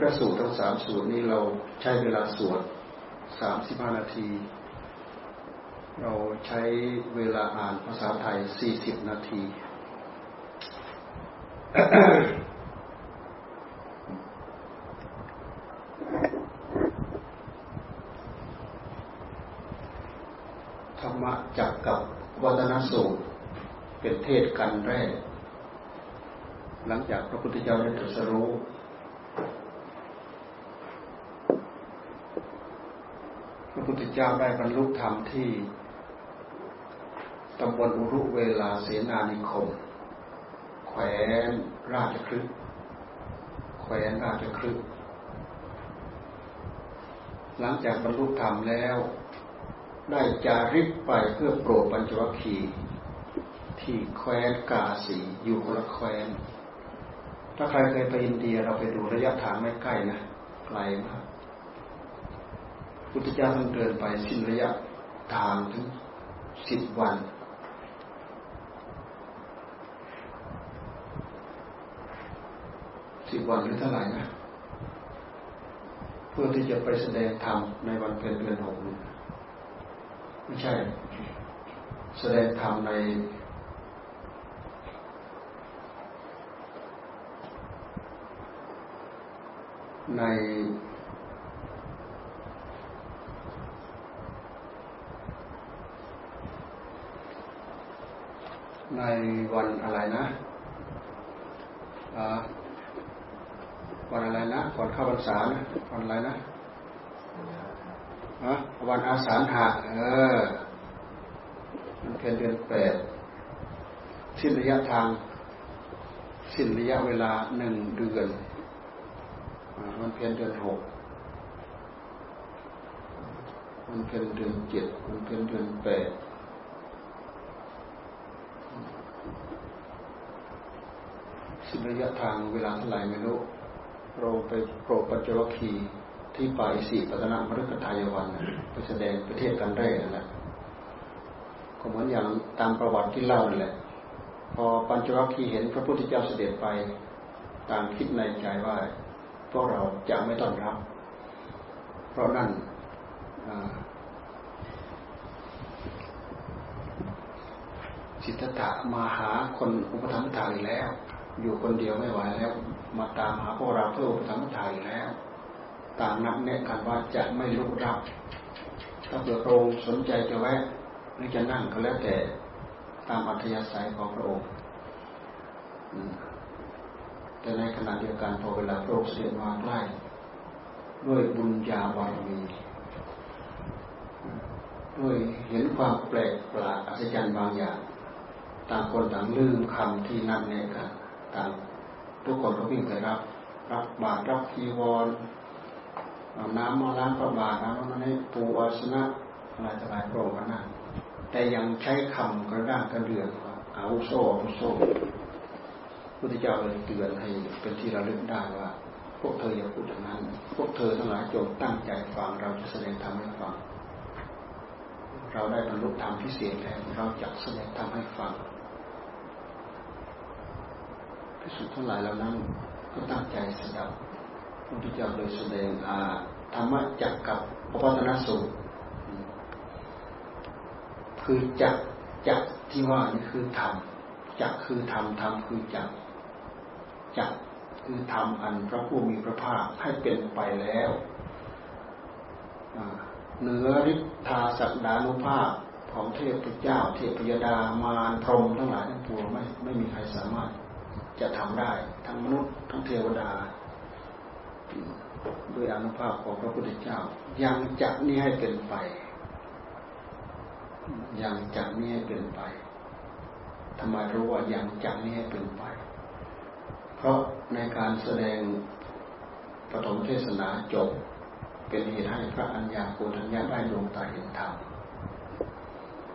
พระสูตรทั้งสามสูตรนี้เราใช้เวลาสวดสามสิบห้านาที เราใช้เวลาอ่านภาษาไทยสี่สิบนาทีธรรมะจักกับวัฒนสูตรเป็นเทศกันแรก หลังจากพระพุทธเจ้าได้ตรัสรู้พระพุทธ เจ้าได้บรรลุธรรมที่ตำบลอุรุเวลาเสนานิคม แขวนราชคลึกแขวนราชคลึกหลังจากบรรลุธรรมแล้ว ได้จาริกไปเพื่อโปรดปัญจวัคคีย์ที่แคว้นกาสีอยู่คนละแคว้นถ้าใครเคยไปอินเดียเราไปดูระยะทางไม่ใกล้นะไกลมาก พุทธเจ้าต้องเดินไปสิ้นระยะทางถึงสิบวัน สิบวันหรือเท่าไหร่นะ เพื่อที่จะไปแสดงธรรมในวันเพ็ญเดือนหกไม่ใช่ แสดงธรรมในใน ในวันอะไรนะวันอะไรนะก่อนเข้าพรรษานะวันอะไรนะฮะวันอาสาฬหะเออมันเป็นเดือนแปดสิ้นระยะทาง สิ้นระยะเวลาหนึ่งเดือนมันเพียนเดือนหกมันเพียนเดือนเจ็ดมันเพียนเดือนแปด สิระยะทางเวลาเท่าไหร่ไม่รู้เราไปโปรปัจจวัคคีที่ป่าอิสิปตนะมฤคทายวันไปแสดงประเทศกันแรกนั่นแหละก็เหมือนอย่างตามประวัติที่เล่านั่นแหละ พอปัญจวัคคีย์เห็นพระพุทธเจ้าเสด็จไปต่างคิดในใจว่าพวกเราจะไม่ต้อนรับ เพราะนั่นสิทธัตะมาหาคนอุปถัมภ์ทายแล้ว อยู่คนเดียวไม่ไหวแล้ว มาตามหาพวกเราเพื่ออุปถัมภ์ทยแล้วต่างนับแนะกันว่าจะไม่ลุกรับถ้าเกิดพระองค์สนใจจะแวะหรือจะนั่งก็แล้วแต่ตามอัธยาศัยของพระองค์แต่ในขณะเดียวกันพอเวลาพระองค์เสด็จมาใกล้ด้วยบุญญาบารมีด้วยเห็นความแปลกประหลาดอัศจรรย์บางอย่าง ต่างคนต่างลืมคำที่นัดแนะกัน ต่างทุกคนก็วิ่งไปรับ รับบาตรรับทีวรน้ำมาล้างพระบาทน้ำมาให้ปูอาสนะอะไรต่างๆพระองค์นั่นแต่ยังใช้คำกระด้างกระเดืองอาวุโสอาวุโสพุทธเจ้าเลยเตือนให้เป็นที่ระลึกได้ว่า พวกเธออย่าพูดอย่างนั้น พวกเธอทั้งหลายจงตั้งใจฟังเราจะแสดงธรรมให้ฟัง เราได้บรรลุธรรมพิเศษแล้วเราจะแสดงธรรมให้ฟัง พิสุดทั้งหลายเหล่านั้นก็ตั้งใจสดับพระพุทธเจ้าโดยแสดงอาธรรมะจักกับพระพัฒนสูตรคือจักจักที่ว่านี่คือธรรมจักคือธรรมธรรมคือจักจักคือทำอันพระผู้มีพระภาคให้เป็นไปแล้วเหนือฤทธาสักดานุภาพของเทพเจ้า เทพยดามารพรหมทั้งหลายทั้งปวงไม่ไม่มีใครสามารถ จะทำได้ ทั้งมนุษย์ทั้งเทวดา ด้วยอนุภาพของพระพุทธเจ้า ยังจะนี้ให้เป็นไป ยังจะนี้ให้เป็นไปทำไมรู้ว่ายังจะนี้ให้เป็นไป เพราะในการแสดงปฐมเทศนาจบเป็นเหตุให้พระอัญญาโกฏัญญาได้ดวงตาเห็นธรรม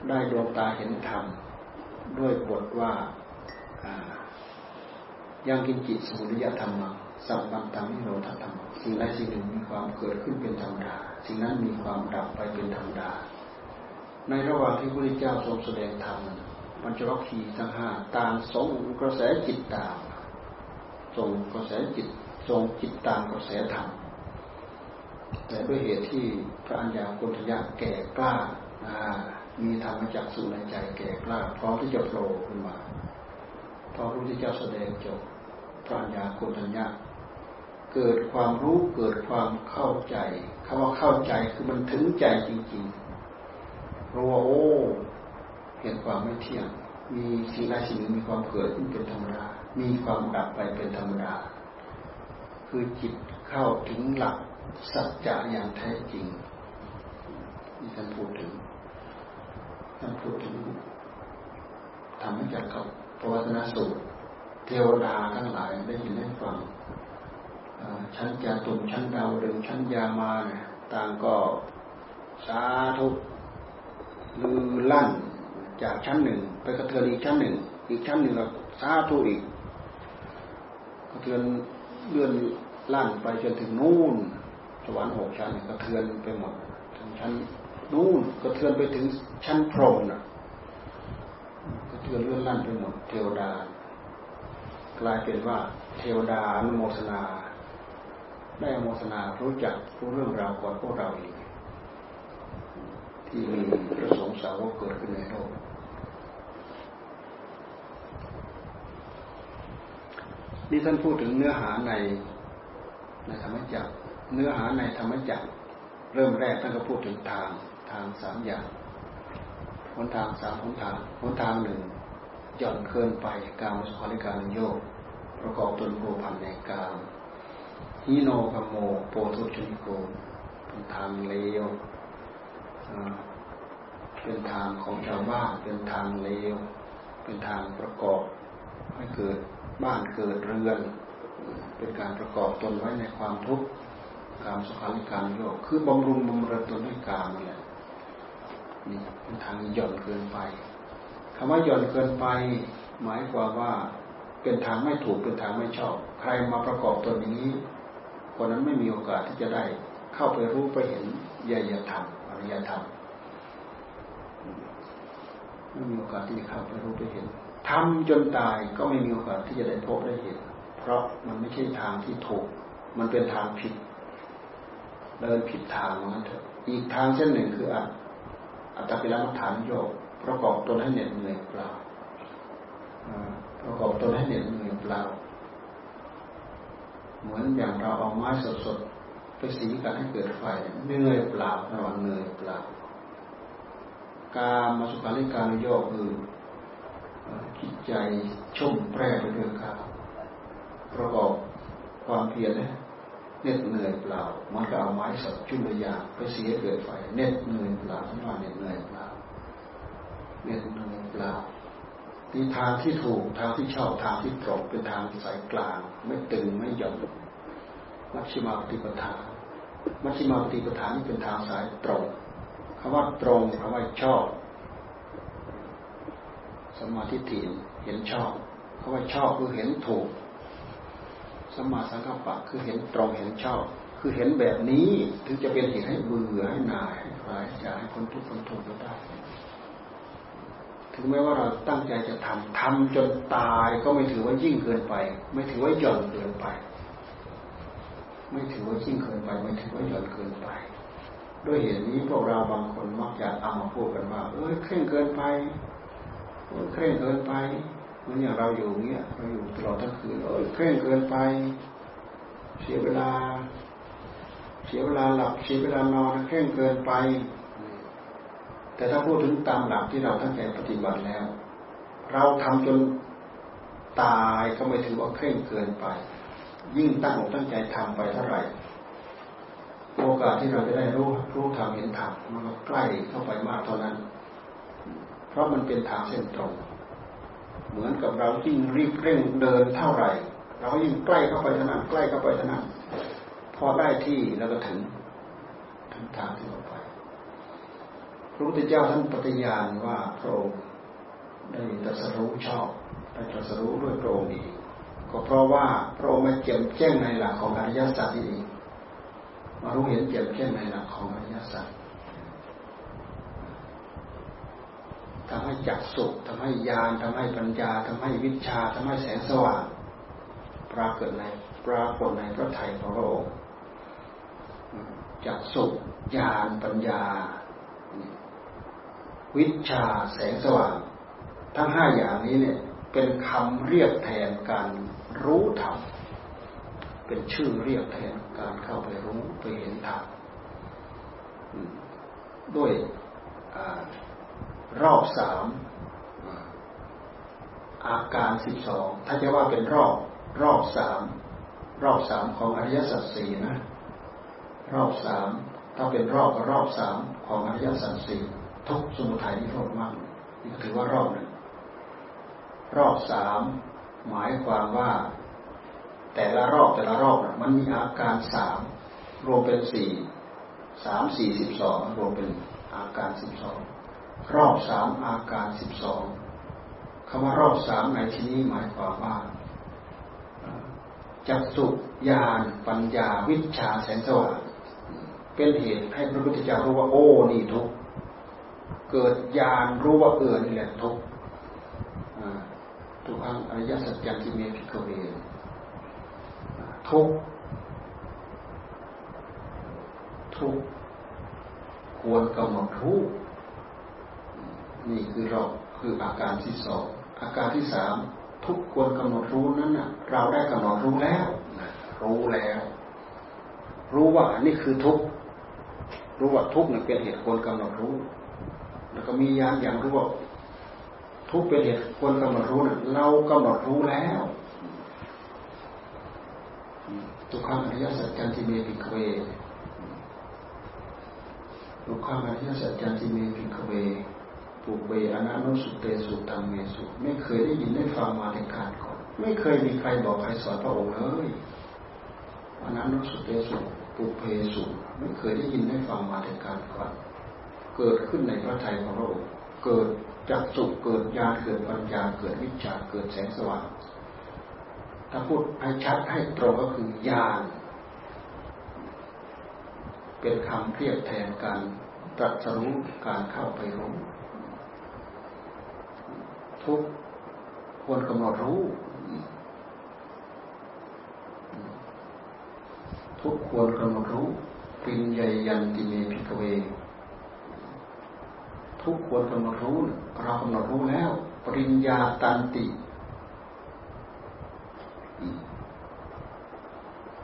ได้ดวงตาเห็นธรรม ด้วยบทว่า ยังกินจิตสมุทยธรรมสัมปันตังนิโรธธรรมสิ่งใดสิ่งหนึ่งมีความเกิดขึ้นเป็นธรรมดา สิ่งนั้นมีความดับไปเป็นธรรมดา ในระหว่างที่พระพุทธเจ้าทรงแสดงธรรมมันจะวัคคีทั้งห้าต่างสงกระแสจิตตามส่งกระแสจิตทรงจิตตามกระแสธรรมแต่ด้วยเหตุที่พระอัญญากุณฑยะแก่กล้ามีธรรมจักสุในใจแก่กล้าพร้อมที่จะโผล่ขึ้นมาพอพรู้ที่เจ้าแสดงจบ พระัญญากุณฑยะเกิดความรู้เกิดความเข้าใจคำว่าเข้าใจคือมันถึงใจจริงๆรู้ว่าโอ้เห็นความไม่เที่ยง มีสิ่งใดสิ่งหนึ่งมีความเกิดขึ้นเป็นธรรมดา มีความดับไปเป็นธรรมดา คือจิตเข้าถึงหลักสัจจะอย่างแท้จริงที่ท่านพูดถึงท่านพูดถึงทำให้จากกับปวัตนสูตร ทวดาทั้งหลายได้ยินได้ฟังชั้นจาตุมชั้นดาวดึงชั้นยามาเนี่ยต่างก็สาธุลือลั่นจากชั้นหนึ่ง ไปกระเทือนอีกชั้นหนึ่ง อีกชั้นหนึ่งก็สาธุอีกกระเทือนเลื่อนลั่นไปจนถึงนู่น สวรรค์หกชั้นกระเทือนไปหมดถึงชั้นนู่นกระเทือนไปถึงชั้นพรหมน่ะกระเทือนเลื่อนลั่นไปหมดเทวดา กลายเป็นว่าเทวดาอนุโมทนา ได้อโมทนารู้จักรู้เรื่องราวก่อนพวกเราเองที่มีพระสงฆ์สาวกเกิดขึ้นในโลกนี่ท่านพูดถึงเนื้อหาในในธรรมจักรเนื้อหาในธรรมจักรเริ่มแรกท่านก็พูดถึงทางทางสามอย่างหนทางสามหนทางหนทางหนึ่งหย่อนเกินไปการมสุขาริการโยก ประกอบตนโภพันในการฮิโนกโมโปทุชนิโกเป็นทางเลวเป็นทางของชาวบ้านเป็นทางเลวเป็นทางประกอบให้เกิดบ้านเกิดเรือน เป็นการประกอบตนไว้ในความทุกข์การสุขาริการโยกคือบำรุงบำเรอตนด้วยการนั่แหละนี่เป็นทางหย่อนเกินไปคำว่าหย่อนเกินไป หมายความว่า เป็นทางไม่ถูกเป็นทางไม่ชอบ ใครมาประกอบตนอย่างนี้ คนนั้นไม่มีโอกาสที่จะได้ เข้าไปรู้ไปเห็นญาญธรรมอริยธรรมไม่มีโอกาสที่จะเข้าไปรู้ไปเห็นทำจนตายก็ไม่มีโอกาสที่จะได้พบได้เห็น เพราะมันไม่ใช่ทางที่ถูก มันเป็นทางผิด เดินผิดทางนั้นเถอะอีกทางเช่นหนึ่งคืออัตตปิรมัฐานโยกประกอบตนให้เหน็ดเหนื่อยเปล่า ประกอบตนให้เหน็ดเหนื่อยเปล่า เหมือนอย่างเราเอาไม้สดๆไปสีกันให้เกิดไฟเหนื่อยเปล่าระวังเหนื่อยเปล่า การมาสุขาริการโยกคือจิตใจชุ่มแปรไปด้วยกาวประกอบความเพียรเนี่ยเน็ดเหนื่อยเปล่ามันก็เอาไม้สดจุ่มยาไปเสียเกิดไฟเน็ดเหนื่อยเปล่าทั้งวันเน็ดเหนื่อยเปล่าเน็ดเหนื่อยเปล่า นี่ทางที่ถูกทางที่ชอบทางที่ตรงเป็นทางสายกลาง ไม่ตึงไม่หย่อนมัชฌิมาปฏิปทามัชฌิมาปฏิปทานี่เป็นทางสายตรงคำว่าตรงคำว่าชอบสมาธิถิเห็นชอบคำว่าชอบคือเห็นถูกสมาสังกัปปะคือเห็นตรงเห็นชอบ คือเห็นแบบนี้ถึงจะเป็นเหตุให้เบื่อให้นายให้คลายอยากให้คนทุกคนทุกข์ก็ได้ ถึงแม้ว่าเราตั้งใจจะทำทำจนตายก็ไม่ถือว่ายิ่งเกินไป ไม่ถือว่าหย่อนเกินไป ไม่ถือว่ายิ่งเกินไป ไม่ถือว่าหย่อนเกินไป ด้วยเหตุนี้พวกเราบางคนมักจะเอามาพูดกันว่าเอ้ยเคร่งเกินไปเอ้ยเคร่งเกินไปเหมือนอย่างเราอยู่เนี้ยเราอยู่ตลอดทั้งคืนเอ้ยเคร่งเกินไป เสียเวลา เสียเวลาหลับเสียเวลานอนเคร่งเกินไป แต่ถ้าพูดถึงตามหลักที่เราตั้งใจปฏิบัติแล้ว เราทำจนตายก็ไม่ถือว่าเคร่งเกินไป ยิ่งตั้งอกตั้งใจทำไปเท่าไหร่โอกาสที่เราจะได้รู้รู้ทำเห็นทำมันก็ใกล้เข้าไปมากเท่านั้น เพราะมันเป็นทางเส้นตรง เหมือนกับเรายิ่งรีบเร่งเดินเท่าไหร่ เรายิ่งใกล้เข้าไปเท่านั้นใกล้เข้าไปเท่านั้นพอได้ที่แล้วก็ถึงถึงทางที่เรา ระพุทธเจ้าท่านปฏิญาณว่าพระองค์ได้ตรัสรู้ชอบได้ตรัสรู้ด้วยพระองค์เองก็เพราะว่าพระองค์มาเจ็บแจ้งในหลักของอริยสัจนี่เองมารู้เห็นเจ็บแจ้งในหลักของอริยสัจทำให้จักสุขทำให้ญาณทำให้ปัญญาทำให้วิชาทำให้แสงสว่างปรากฏในปรากฏในพระไทยพระองค์จักสุญาณปัญญา วิชาแสงสว่าง ทั้งห้าอย่างนี้เนี่ย เป็นคำเรียกแทนการรู้ธรรมเป็นชื่อเรียกแทนการเข้าไปรู้ไปเห็นธรรมด้วยรอบสามอาการสิบสองถ้าจะว่าเป็นรอบรอบสามรอบสามของอริยสัจสี่นะ รอบสามถ้าเป็นรอบก็รอบสามของอริยสัจสี่ ทุกสมุทัยนิโรธมากนี่ก็ถือว่ารอบหนึ่งรอบสามหมายความว่า แต่ละรอบแต่ละรอบมันมีอาการสามรวมเป็นสี่สามสี่สิบสองรวมเป็นอาการสิบสองรอบสามอาการสิบสองคำว่ารอบสามในที่นี้หมายความว่าจักสุญาณปัญญาวิชาแสงสว่างเป็นเหตุให้พระพุทธเจ้ารู้ว่าโอ้นี่ทุก เกิดญาณรู้ว่าเออนี่แหละทุกทุกอังอริยสัจจังที่มีพิกเวทุกทุกควรกำหนดรู้นี่คือเราคืออาการที่สองอาการที่สามทุกควรกำหนดรู้นั้นนะเราได้กำหนดรู้แล้วรู้แล้ว รู้ว่านี่คือทุกรู้ว่าทุกเนี่ยเป็นเหตุควรกำหนดรู้ แล้วก็มียานอย่างรู้ว่าทุกเป็นเหตุควรกำหนดรู้เนี่ยเรากำหนดรู้แล้วทุกขังอริยสัจจันติเมปิเวทุกขังอริยสัจจันติเมปิเวปุเบอนานุสุเตสุตังเมสุไม่เคยได้ยินได้ฟังมาในการก่อน ไม่เคยมีใครบอกใครสอนพระองค์เลยอนานุสุเตสุปุเพสุไม่เคยได้ยินได้ฟังมาในการก่อน เกิดขึ้นในพระทัยของพระองค์เกิดจักสุเกิดญาณเกิดปัญญาเกิดวิชาเกิดแสงสว่างถ้าพูดให้ชัดให้ตรงก็คือญาณเป็นคำเรียกแทนการตรัสรู้การเข้าไปรู้ทุกควรกำหนดรู้ ทุกควรกำหนดรู้ปิญญยันติเมพิกเว ทุกควรกำหนดรู้ เรากำหนดรู้แล้ว ปริญญาตันติ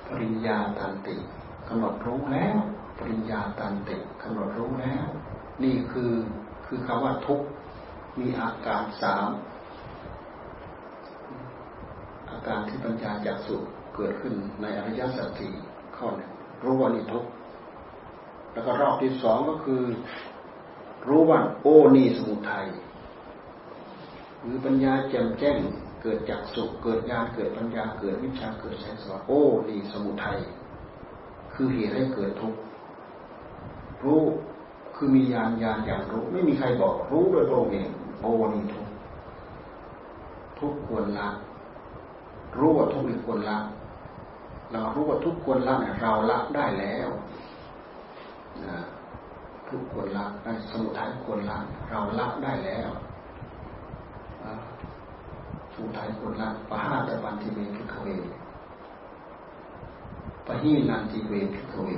ปริญญาตันติกำหนดรู้แล้ว ปริญญาตันติกำหนดรู้แล้ว นี่คือคือคำว่าทุกมีอาการสามอาการที่ปัญญาจากสุเกิดขึ้นในอริยสัจสี่ข้อหนึ่งรู้ว่านี่ทุกแล้วก็รอบที่สองก็คือ รู้ว่า โอ้นี่สมุทัยหรือปัญญาแจ่มแจ้ง เกิดจากสุขเกิดญาณเกิดปัญญาเกิดวิชาเกิดแสงสว่างโอ้นี่สมุทัยคือเหตุให้เกิดทุกข์รู้คือมีญาณญาณอย่างรู้ ไม่มีใครบอกรู้โดยตรงเองโอ้นี่ทุกทุกควรละรู้ว่าทุกควรละเรารู้ว่าทุกควรละเนี่ยเราละได้แล้วนะ ทุกควรละได้สมุทัยควรละเราละได้แล้วสมุทัยควรละปะห้าตะบันทีเวพิกเวปะหีนันทีเวพิกเว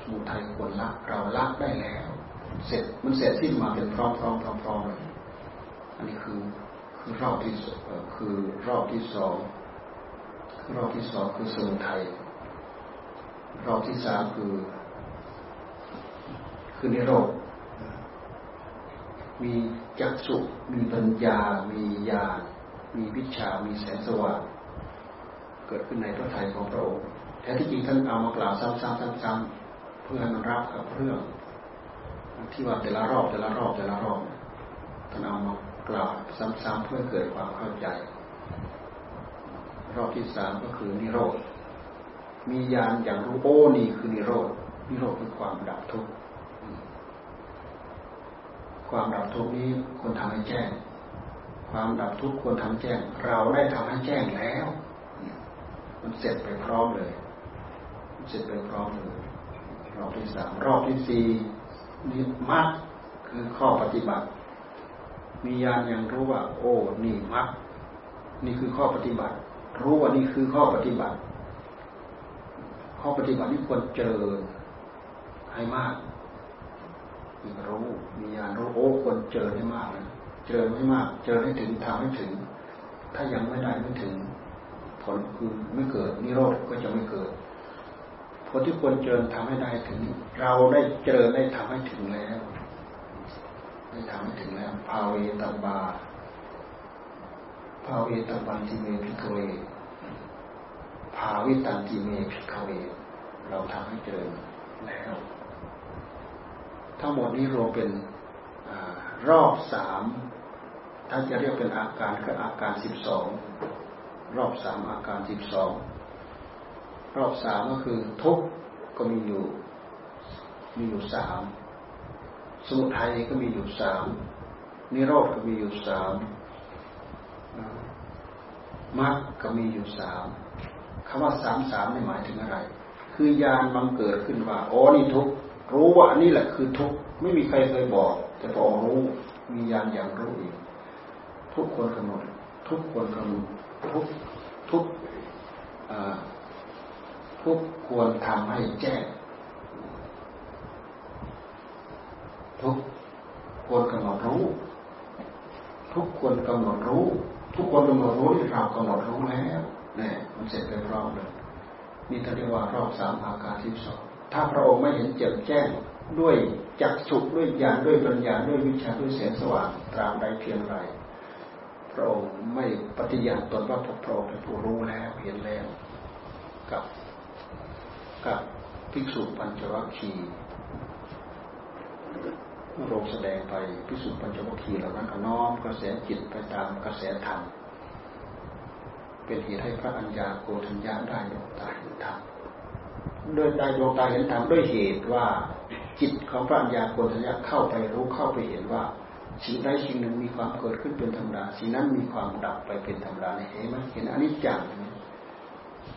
สมุทัยควรละเราละได้แล้ว เสร็จมันเสร็จสิ้นมาเป็นพร้อมพร้อมพร้อมพร้อมเลยอันนี้คือคือรอบที่คือรอบที่สองรอบที่สองคือสมุทัยรอบที่สามคือ คือนิโรธมีจักสุมีปัญญา มีญาณมีวิชา มีแสงสว่างเกิดขึ้นในพระทัยของพระองค์แท้ที่จริงท่านเอามากล่าวซ้ำๆๆๆเพื่อให้มันรับกับเรื่อง ที่ว่าแต่ละรอบแต่ละรอบแต่ละรอบท่านเอามากล่าวซ้ำๆเพื่อเกิดความเข้าใจ รอบที่สามก็คือนิโรธมียานอย่างรู้โอ้นี่คือนิโรธนิโรธคือความดับทุกข์ ความดับทุกข์นี้ควรทำให้แจ้ง ความดับทุกข์ควรทำแจ้ง เราได้ทำให้แจ้งแล้ว มันเสร็จไปพร้อมเลย เสร็จไปพร้อมเลยรอบที่สามรอบที่สี่นี่มัดคือข้อปฏิบัติ มีญาณย่างรู้ว่า โอ้นี่มัดนี่คือข้อปฏิบัติ รู้ว่านี่คือข้อปฏิบัติ ข้อปฏิบัติที่ควรเจริญให้มาก มีรู้มีญาณรู้โอ้ควรเจริญให้มากนะเจริญให้มาก เจริญให้ถึงทำให้ถึง ถ้ายังไม่ได้ไม่ถึง ผลคือไม่เกิดนิโรธก็จะไม่เกิดผลที่ควรเจริญทำให้ได้ถึง เราได้เจริญได้ทำให้ถึงแล้วได้ทำให้ถึงแล้วภาเวตบาภาเวตบันติเมพิกเวภาวิตันติเมพิกเวเราทำให้เจริญแล้ว ทั้งหมดนี้รวมเป็นอรอบสามถ้าจะเรียกเป็นอาการก็อาการสิบสองรอบสามอาการสิบสองรอบสามก็คือทุกก็มีอยู่มีอยู่สามสมุทัยก็มีอยู่สามนิโรธก็มีอยู่สามมรรคก็มีอยู่สามคำว่าสามสามนี่หมายถึงอะไร คือยานบังเกิดขึ้นว่าอ๋อนี่ทุก รู้ว่านี่แหละคือทุกไม่มีใครเคยบอก แต่พอรู้มียานอย่างรู้อีกทุกคนกำหนดทุกคนกำหนดทุกทุกทุกควรทำให้แจ้งทุกควรกำหนดรู้ ทุกควรกำหนดรู้ ทุกคนกำหนดรู้ที่เรากำหนดรู้แล้วเนี่ยมันเสร็จเป็นรอบเลยนี่ท่านเรียกว่ารอบสามอาการที่สอง ถ้าพระองค์ไม่เห็นเจ็บแจ้งด้วยจักสุด้วยญาณด้วยปัญญาด้วยวิชาด้วยแสงสว่างตรามใดเพียงไรพระองค์ไม่ปฏิญาณตนว่าพระองค์เป็นผู้รู้แล้วเห็นแล้วกับกับภิกษุปัญจวัคคีย์เรงแสดงไปภิกษุปัญจวัคคีย์เหล่านั้นก็น้อมกระแสจิตไปตามกระแสธรรมเป็นเหตุให้พระอัญญาโกฏัญญาได้ดวงตาเห็นธรรม โดยได้ดวงตาเห็นธรรมด้วยเหตุว่าจิตของพระอัญญาโกฏัญญาเข้าไปรู้เข้าไปเห็นว่าสิ่งใดสิ่งหนึ่งมีความเกิดขึ้นเป็นธรรมดาสิ่งนั้นมีความดับไปเป็นธรรมดาเห็นไหมเห็นอนิจจัง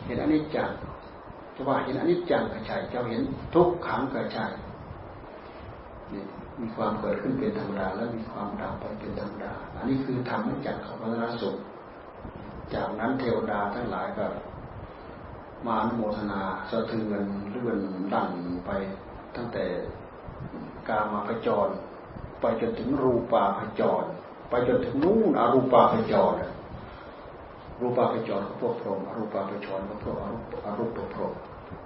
เห็นอนิจจังจะว่าเห็นอนิจจังกระชัยเจ้าเห็นทุกขังกระชัยมีความเกิดขึ้นเป็นธรรมดาและมีความดับไปเป็นธรรมดา อันนี้คือธรรมจักของพระนรสุขจากนั้นเทวดาทั้งหลายก็ มาอนโมทนาสะเทือนเลื่อนดันไปตั้งแต่กามาพจร ไปจนถึงรูปาพจร ไปจนถึงนู่นอรูปาพจรรูปาพจรพวกพรหมอรูปาพจรพวกอรูปอรูปพรหม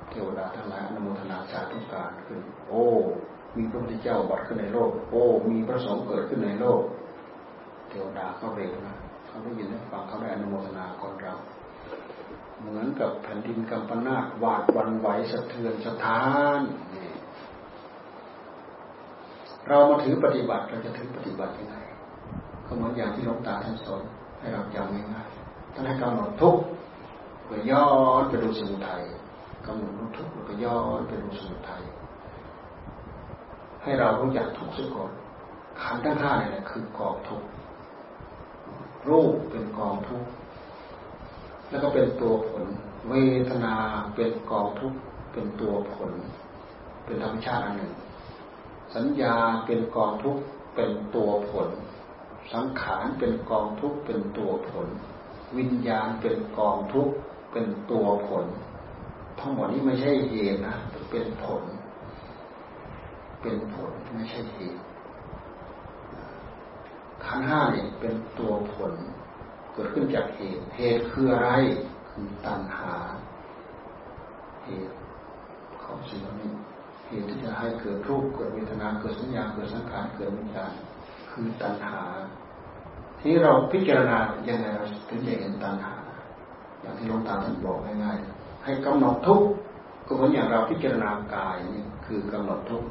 เทวดาทั้งหลายอนโมทนาสาธุการขึ้น โอ้มีพระพุทธเจ้าบัตรขึ้นในโลก โอ้ มีพระสงฆ์เกิดขึ้นในโลก เทวดาเขาเร็วนะ เขาได้ยินได้ฟังเขาได้อนโมทนาคนเรา เหมือนกับแผ่นดินกำปนาตวาดวันไหวสะเทือนสะท้านเรามาถือปฏิบัติเราจะถือปฏิบัติยังไงก็เหมือนอย่างที่หลวงตาท่านสอนให้เราจำง่ายๆท่านให้กำหนดทุกข์ก็ย้อนไปดูสมุทัยกำหนดทุกข์ก็ย้อนไปดูสมุทัยให้เรารู้จักทุกข์สักก่อนขันธ์ทั้งห้าเนี่ยคือกองทุกข์รูปเป็นกองทุกข์ แล้วก็เป็นตัวผล เวทนาเป็นกองทุกข์เป็นตัวผล เป็นธรรมชาติอันหนึ่ง สัญญาเป็นกองทุกข์เป็นตัวผล สังขารเป็นกองทุกข์เป็นตัวผล วิญญาณเป็นกองทุกข์เป็นตัวผล ทั้งหมดนี้ไม่ใช่เหตุนะเป็นผล เป็นผลไม่ใช่เหตุขันห้าเนี่ยเป็นตัวผล กิดขึ้นจากเหตุ เหตุคืออะไร คือตัณหา เหตุของสิ่งนี้ เหตุที่จะให้เกิดรูป เกิดเวทนา เกิดสัญญา เกิดสังขาร เกิดวิญญาณ คือตัณหา ที่เราพิจารณาอยังไงเราถึงจะเห็นตัณหา อย่างที่หลวงตาท่านบอกง่ายๆ ให้กำหนดทุกก็เหมือนอย่างเราพิจารณากายนี่คือกำหนดทุก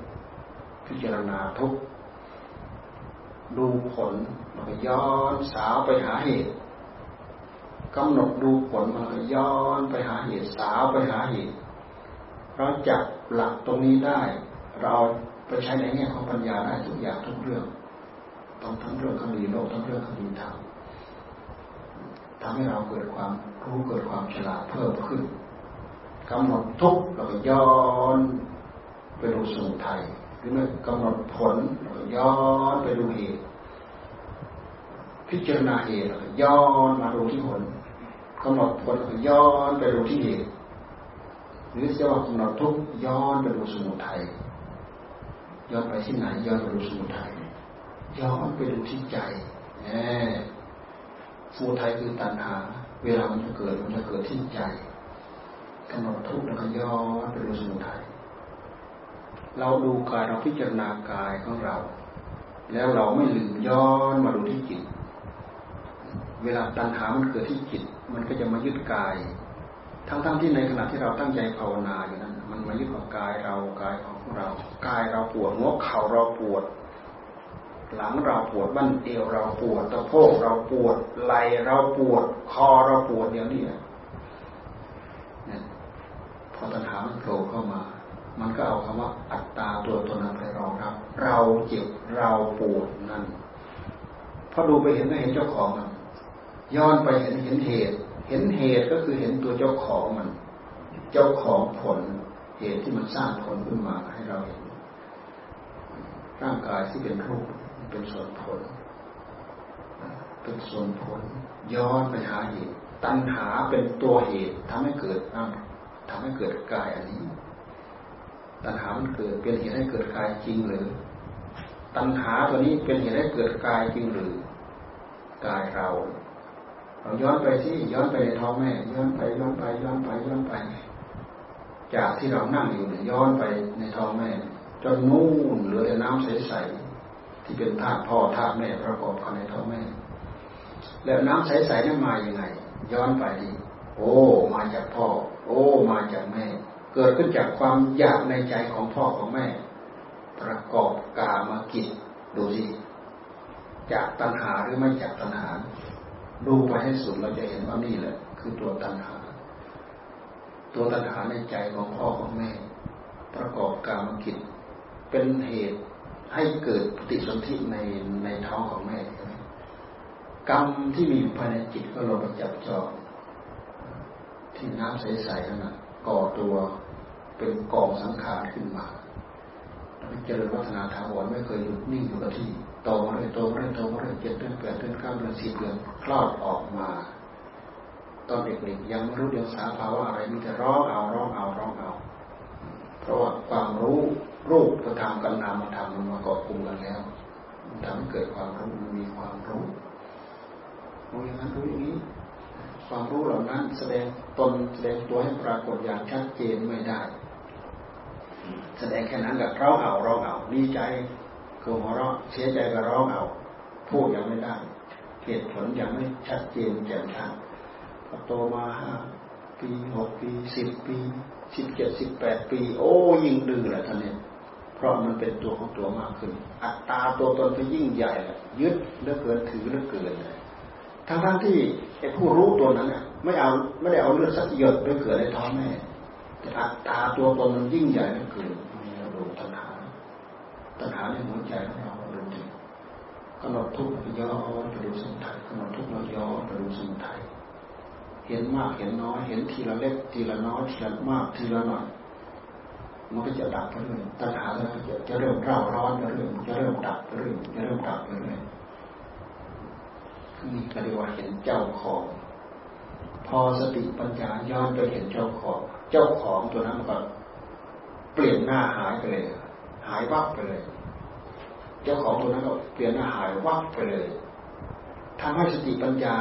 พิจารณาทุกดูผลมันก็ย้อนสาวไปหาเหตุ กำหนดดูผลมันก็ย้อนไปหาเหตุสาวไปหาเหตุเราจับหลักตรงนี้ได้ เราไปใช้ในแง่ของปัญญาได้ทุกอย่างทุกเรื่องต้องทั้งเรื่องคดีโลกทั้งเรื่องคดีธรรมทำให้เราเกิดความรู้เกิดความฉลาดเพิ่มขึ้นกำหนดทุกเราก็ย้อนไปดูสมุทัยหรือไม่กำหนดผลเราก็ย้อนไปดูเหตุพิจารณาเหตุเราก็ย้อนมาดูที่ผล กำหนดผลย้อนไปดูที่เหตุหรือจะว่ากำหนดทุกย้อนไปดูสมุทัยย้อนไปที่ไหนย้อนไปดูสมุทัยย้อนไปดูที่ใจแหมสมุทัยคือตัณหา เวลามันจะเกิดมันจะเกิดที่ใจกำหนดทุกแล้วก็ย้อนไปดูสมุทัยเราดูกายเราพิจารณากายของเรา แล้วเราไม่ลืมย้อนมาดูที่จิต เวลาตัณหามันเกิดที่จิต มันก็จะมายึดกาย ทั้งๆทที่ในขณะที่เราตั้งใจภาวนาอยู่นั้น มันมายึดกับกายเรากายของเรา กายเราปวดงวเข่าเราปวด หลังเราปวดบั้นเอวเราปวดตะโพกเราปวดไหล่เราปวด คอเราปวดเดี๋ยวนี้เนี่ยพอตัณหามันโผล่เข้ามา มันก็เอาคำว่าอัตตาตัวตนนั้นไปรองรับ เราเจ็บเราปวดนั่นพอดูไปเห็นก็เห็นเจ้าของมัน ย้อนไปเห็นเห็นเหตุ เห็นเหตุก็คือเห็นตัวเจ้าของมัน เจ้าของผล เหตุที่มันสร้างผลขึ้นมาให้เราเห็น ร่างกายที่เป็นรูปเป็นส่วนผล เป็นส่วนผล ย้อนไปหาเหตุ ตัณหาเป็นตัวเหตุทำให้เกิดทำให้เกิดกายอันนี้ ตัณหามันเกิดเป็นเหตุให้เกิดกายจริงหรือ ตัณหาตัวนี้เป็นเหตุให้เกิดกายจริงหรือ กายเรา ย้อนไปที่ย้อนไปในท้องแม่ย้อนไปย้อนไปย้อนไปย้อนไป จากที่เรานั่งอยู่เนี่ยย้อนไปในท้องแม่จนนู่นเหลือแต่น้ำใสๆที่เป็นธาตุพ่อธาตุแม่ประกอบกันในท้องแม่ แล้วน้ำใสๆนั้นมาอย่างไง ย้อนไปดิโอ้ มาจากพ่อ โอ้ มาจากแม่ เกิดขึ้นจากความอยากในใจของพ่อของแม่ ประกอบกามกิจดูสิจากตัณหาหรือไม่จากตัณหา ดูไปให้สุดเราจะเห็นว่านี่แหละ คือตัวตัณหา ตัวตัณหาในใจของพ่อของแม่ ประกอบกามกิจเป็นเหตุให้เกิดปฏิสนธิในในท้องของแม่กรรมที่มีอยู่ภายในจิตก็ลงไปจับจองที่น้ำใสๆนั่นแหะก่อตัวเป็นกองสังขารขึ้นมาแล้วเจริญวัฒนาถาวรไม่เคยหยุดนิ่งอยู่กับที่โตมาเรื่อยโตมาเรื่อยโตมาเรื่อยเจ็ดเดือนแปดเดือนเก้าเดือนสิบเดือนคลอดออกมา ตอนเด็กๆยังไม่รู้เดียงสาภาวะอะไรมีแต่ร้องเอาร้องเอาร้องเอา เพราะว่าความรู้รูปธรรมกับนามธรรมมันมาเกาะกลุ่มกันแล้วมันทำให้เกิดความรู้มันมีความรู้รู้อย่างนั้นรู้อย่างนี้ ความรู้เหล่านั้นแสดงตนแสดงตัวให้ปรากฏอย่างชัดเจนไม่ได้ แสดงแค่นั้นกับร้องเอาร้องเอาดีใจ คือหัวเราะเสียใจก็ร้องเอาพูดยังไม่ได้เหตุผลยังไม่ชัดเจนแจ่มชัดพอโตมาห้าปีหกปีสิบปีสิบเจ็ดสิบแปดปี โอ้ยิ่งดื้อแหละท่านเนี่ยเพราะมันเป็นตัวของตัวมากขึ้น อัตตาตัวตนก็ยิ่งใหญ่ยึดเลือเกินถือเลือเกินเลยทั้งทั้งที่ไอ้ผู้รู้ตัวนั้นเนี่ยไม่เอาไม่ได้เอาเลือดสักหยดไปเกิดในท้องแม่แต่อัตตาตัวตนมันยิ่งใหญ่เหลือเกินมีอารมณ์ตัณหา ตัณหาในหัวใจของเราดูดิกำหนดทุกข์ย้อนไปดูสมุทัยกำหนดทุกข์เราย้อนไปดูสมุทัยเห็นมากเห็นน้อยเห็นทีละเล็กทีละน้อยทีละมากทีละน้อยมันก็จะดับไปเรื่อยตัณหาแล้วจะจะเริ่มเร่าร้อนไปเรื่อยจะเริ่มดับไปเรื่อยจะเริ่มดับไปเรื่อยนี่ก็เรียกว่าเห็นเจ้าของ พอสติปัญญาย้อนไปเห็นเจ้าของ เจ้าของตัวนั้นก็เปลี่ยนหน้าหายไปเลย หายวับไปเลย เจ้าของตัวนั้นก็เปลี่ยนหาหายวับไปเลยทำให้สติปัญญา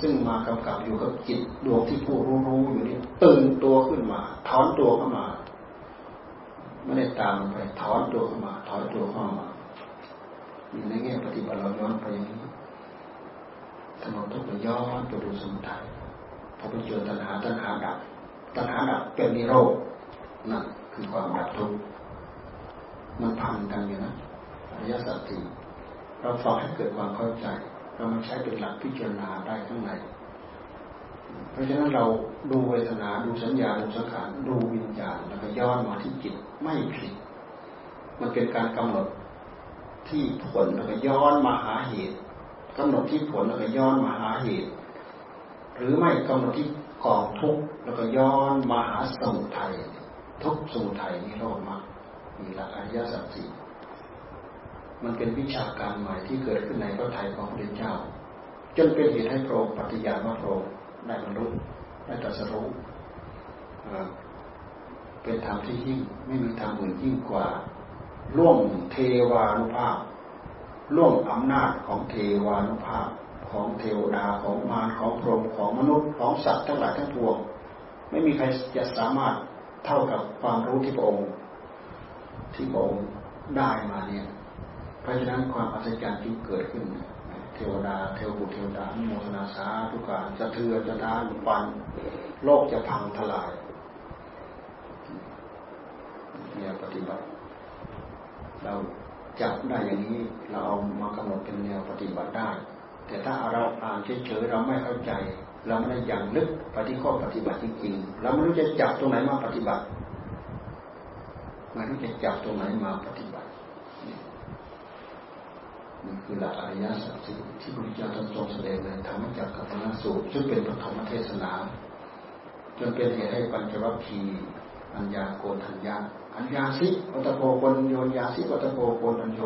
ซึ่งมากำกับอยู่กับจิตดวงที่ผู้รู้รู้อยู่นี่ตื่นตัวขึ้นมา ถอนตัวเข้ามา ไม่ได้ตามไปถอนตัวเข้ามา ถอนตัวเข้ามาในแง่ปฏิบัติเราย้อนไปอย่างนี้ถนนทุกข์ย้อนไปดูสมุทัยพอไปเจอตัณหาตัณหาดับตัณหาดับเป็นนิโรธนั่นคือความดับทุกข์ มันพันกันอยู่นะอริยสัจสี่เราฟังให้เกิดความเข้าใจ เรามาใช้เป็นหลักพิจารณาได้ข้างในเพราะฉะนั้นเราดูเวทนาดูสัญญาดูสังขารดูวิญญาณแล้วก็ย้อนมาที่จิตไม่ผิด มันเป็นการกำหนดที่ผลแล้วก็ย้อนมาหาเหตุกำหนดที่ผลแล้วก็ย้อนมาหาเหตุ หรือไม่กำหนดที่กองทุกข์แล้วก็ย้อนมาหาสมุทัยทุกสมุทัยนี่โลดมา มีหลักอริยสัจสี่มันเป็นวิชาการใหม่ที่เกิดขึ้นในพระไทยของพระเจ้า จนเป็นเหตุให้พระองค์ปฏิญาณว่าพระองค์ได้บรรลุได้ตรัสรู้เป็นธรรมที่ยิ่งไม่มีธรรมอื่นยิ่งกว่าล่วงเทวานุภาพล่วงอำนาจของเทวานุภาพของเทวดาของมารของพรหมของมนุษย์ของสัตว์ทั้งหลายทั้งปวง ไม่มีใครจะสามารถเท่ากับความรู้ที่พระองค์ ที่พระองค์ได้มาเนี่ย เพราะฉะนั้นความอัศจรรย์ที่เกิดขึ้น เทวดา เทวบุตรเทวดาโมทนาสาทุกการจะเทือนจะทานปัน โลกจะพังทลายเนี่ยปฏิบัติ เราจับได้อย่างนี้เราเอามากำหนดเป็นแนวปฏิบัติได้ แต่ถ้าเราอ่านเฉยๆเราไม่เข้าใจ เราไม่ได้อย่างลึกปที่ข้อปฏิบัติจริงๆเราไม่รู้จะจับตรงไหนมาปฏิบัติ ไม่รู้จะจับตรงไหนมาปฏิบัตินี่คือหลักอริยสัจที่พระพุทธเจ้าทรงแสดงในธรรมจักรกับพระสูตรซึ่งเป็นปฐมเทศนาจนเป็นเหตุให้ปัญจวัคคีย์อัญญาโกณทัญญาอัญญาสิวัตโพโกนโยญาสิวัตโพโกนัญโย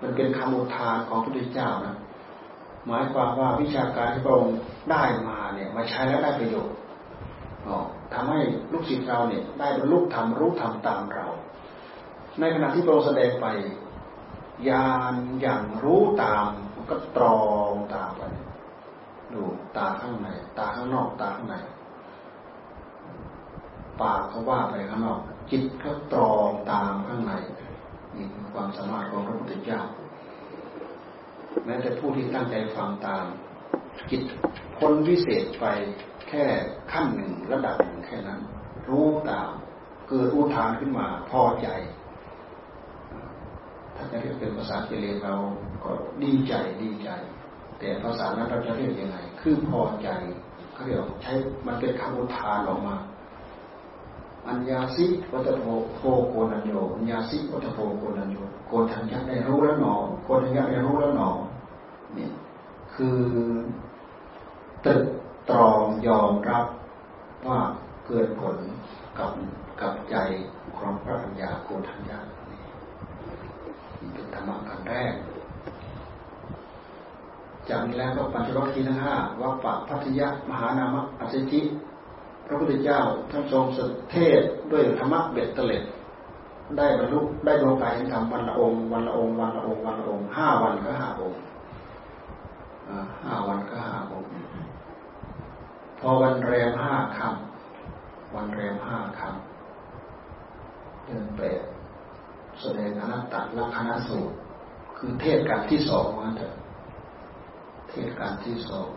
มันเป็นคำอุทานของพระพุทธเจ้านะหมายความว่าวิชาการที่พระองค์ได้มาเนี่ย มาใช้แล้วได้ประโยชน์ ทำให้ลูกศิษย์เราเนี่ยได้บรรลุธรรมรู้ธรรมตามเรา ในขณะที่พระองค์แสดงไปยานอย่างรู้ตามก็ตรองตามไปดูตาข้างในตาข้างนอกตาข้างในปากเขาว่าไปข้างนอก จิตก็ตรองตามข้างในนี่คือความสามารถของพระพุทธเจ้าแม้แต่ผู้ที่ตั้งใจฟังตามจิตพ้นวิเศษไป แค่ขั้นหนึ่งระดับหนึ่งแค่นั้น รู้ตามเกิดอุทานขึ้นมาพอใจ ถ้าจะเรียกเป็นภาษาเจริญเราก็ดีใจดีใจ แต่ภาษานั้นเราจะเรียกยังไง คือพอใจเขาเรียกใช้มันเป็นคำอุทานออกมาอัญญาสิวัตโพโพโกนัญโยอัญญาสิวัตโพโกนัญโยโกทัญญาได้รู้แล้วหนอโกทัญญาได้รู้แล้วหนอนี่คือตึก ตรองยอมรับว่าเกิดผลกับกับใจของพระปัญญาโกทัญญาเป็นธรรมะขั้นแรก จากนี้แล้วก็ปัญจวัคคีย์ทั้งห้าวัปปะพัทยะมหานามะอัศจิพระพุทธเจ้าท่านทรงสเทศด้วยธรรมะเบ็ดเตล็ดได้บรรลุได้ดวงกายเห็นธรรมวันละองค์วันละองค์วันละองค์วันละองค์ห้าวันก็ห้าองค์ห้าวันก็ห้าองค์ พอวันแรมห้าคำวันแรมห้าคำเดินแปดแสดงอนัตตลักษณะสูตร คือเทศการที่สองนั้นเถอะเทศการที่สอง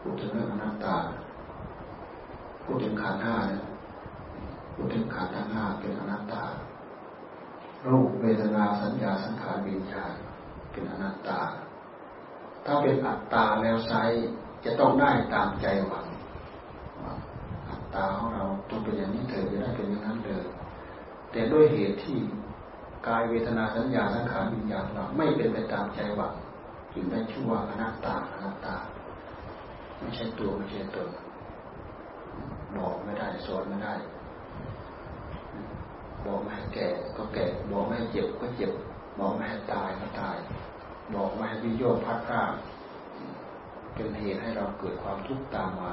พูดถึงเรื่องอนัตตาพูดถึงขันห้าเนี่ยพูดถึงขันทั้งห้าเป็นอนัตตา รูปเวทนาสัญญาสังขารวิญญาณเป็นอนัตตา ถ้าเป็นอัตตาแล้วไซจะต้องได้ตามใจหวัง ตาของเราต้องเป็นอย่างนี้เถิดจะได้เป็นอย่างนั้นเลยแต่ด้วยเหตุที่กายเวทนาสัญญาสังขารวิญญาณเราไม่เป็นไปตามใจหวังจึงได้ชื่อว่าอนัตตาอนัตตา ไม่ใช่ตัวไม่ใช่ตนบอกไม่ได้สอนไม่ได้ บอกไม่ให้แก่ก็แก่ บอกไม่ให้เจ็บก็เจ็บ บอกไม่ให้ตายก็ตาย บอกไม่ให้วิโยคพัดข้าเป็นเหตุให้เราเกิดความทุกข์ตามมา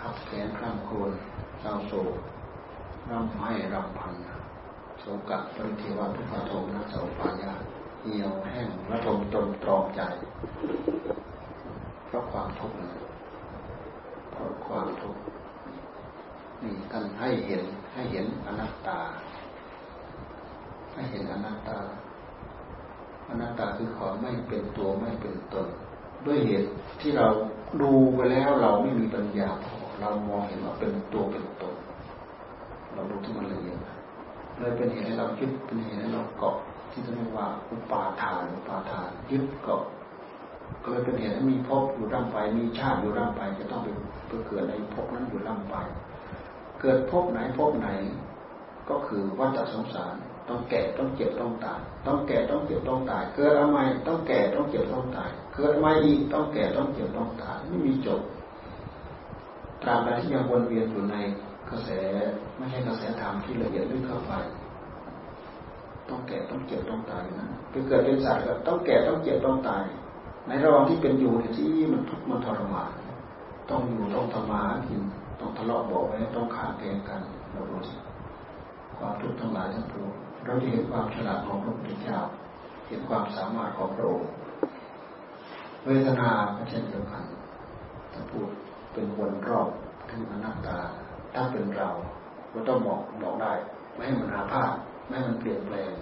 ขับแขนข้ามโคนเศร้าโศกร่ำไห้รำพันโศกะปริเทวทุกขโทมนัสสปายาเหี่ยวแห้งระทมตนตรอมใจ เพราะความทุกข์เพราะความทุกข์นี่ท่านให้เห็นให้เห็นอนัตตา ให้เห็นอนัตตา อนัตตาคือความไม่เป็นตัวไม่เป็นตน ด้วยเหตุที่เราดูไปแล้วเราไม่มีปัญญาพอ เรามองเห็นว่าเป็นตัวเป็นตนเราดูที่มันละเอียดเลยเป็นเหตุให้เรายึดเป็นเหตุให้เราเกาะที่จะเรียกว่าอุปาทานอุปาทานยึดเกาะก็เลยเป็นเหตุให้มีภพอยู่ร่ำไปมีชาติอยู่ร่ำไปจะต้องไปเกิดในภพนั้นอยู่ร่ำไป เกิดพบไหนพบไหน ก็คือวัฏสงสารต้องแก่ต้องเจ็บต้องตาย ต้องแก่ต้องเจ็บต้องตาย เกิดอะไรต้องแก่ต้องเจ็บต้องตาย เกิดอะไรอีกต้องแก่ต้องเจ็บต้องตายไม่มีจบ ตราบใดที่ยังวนเวียนอยู่ในกระแสไม่ใช่กระแสธรรมที่ละเอียดลึกเข้าไป ต้องแก่ต้องเจ็บต้องตายนะไปเกิดเป็นสัตว์ก็ต้องแก่ต้องเจ็บต้องตาย ในระหว่างที่เป็นอยู่ที่มันทุกข์มันทรมานต้องอยู่ต้องทำมาหากินต้องทะเลาะบอกไว้ต้องขาดแกงกันเราดูสิความทุกข์ทั้งหลายทั้งปวงเราเห็นความฉลาดของพระพุทธเจ้าเห็นความสามารถของพระองค์เวทนาก็เช่นเดียวกันถ้าพูด เป็นวนรอบถึงอนัตตาถ้าเป็นเราเราต้องบอกบอกได้ ไม่ให้มันอาภาษไม่ให้มันเปลี่ยนแปลง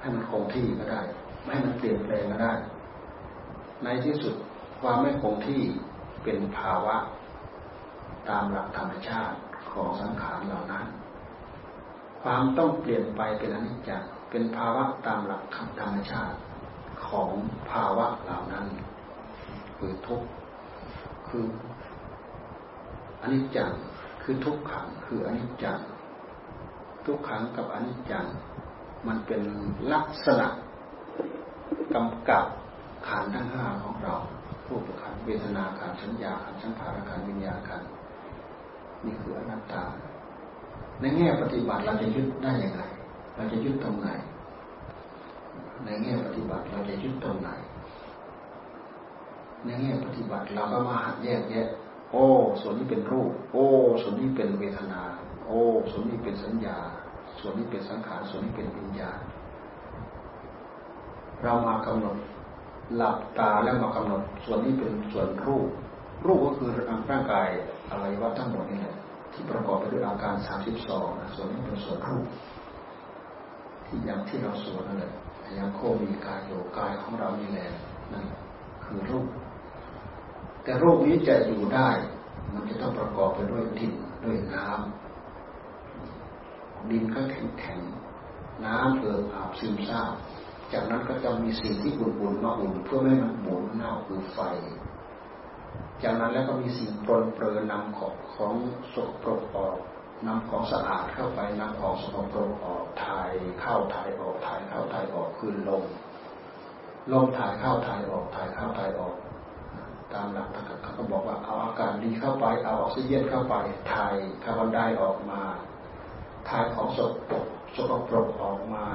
ให้มันคงที่ก็ได้ ไม่ให้มันเปลี่ยนแปลงก็ได้ ในที่สุดความไม่คงที่เป็นภาวะ ตามหลักธรรมชาติของสังขารเหล่านั้น ความต้องเปลี่ยนไปเป็นอนิจจ์เป็นภาวะตามหลักธรรมชาติของภาวะเหล่านั้น คือทุกข์คือ อนิจจังคือทุกขังคืออนิจจังทุกขังกับอนิจจังมันเป็นลักษณะกำกับขันทั้งห้าของเรารูปขันเวทนาขันสัญญาขันสังขารขันวิญญาณขันนี่คืออนัตตา ในแง่ปฏิบัติเราจะยึดได้ยังไง เราจะยึดตรงไหน ในแง่ปฏิบัติเราจะยึดตรงไหน ในแง่ปฏิบัติเราก็มาหัดแยกแยะ โอ้ ส่วนนี้เป็นรูป โอ้ ส่วนนี้เป็นเวทนา โอ้ ส่วนนี้เป็นสัญญา ส่วนนี้เป็นสังขาร ส่วนนี้เป็นวิญญาณ เรามากำหนดหลับตาแล้วมากำหนด ส่วนนี้เป็นส่วนรูป รูปก็คือร่างกายอะไรว่าทั้งหมดนี่แหละที่ประกอบไปด้วยอาการสามสิบสองส่วนนี้เป็นส่วนรูป ที่อย่างที่เราสวดนั่นแหละอยังโคมีกายโยกายของเรานี่แหละนั่นคือรูป แต่รูปนี้จะอยู่ได้ มันจะต้องประกอบไปด้วยดินด้วยน้ำดินก็แข็งแข็งน้ำเอิบอาบซึมซาบ จากนั้นก็จะมีสิ่งที่อุ่นๆมาอุ่นเพื่อไม่ให้มันหมุนเน่าคือไฟ จากนั้นแล้วก็มีสิ่งปนเปรอนำของของสกปรกออกนำของสะอาดเข้าไปนำของสกปรกออกถ่ายเข้าถ่ายออกถ่ายเข้าถ่ายออกคือลมลมถ่ายเข้าถ่ายออกถ่ายเข้าถ่ายออก ตามหลักเขาก็บอกว่าเอาอากาศดีเข้าไป เอาออกซิเจนเข้าไป ถ่ายคาร์บอนไดออกมา ถ่ายของสกปรกสกปรกออกมา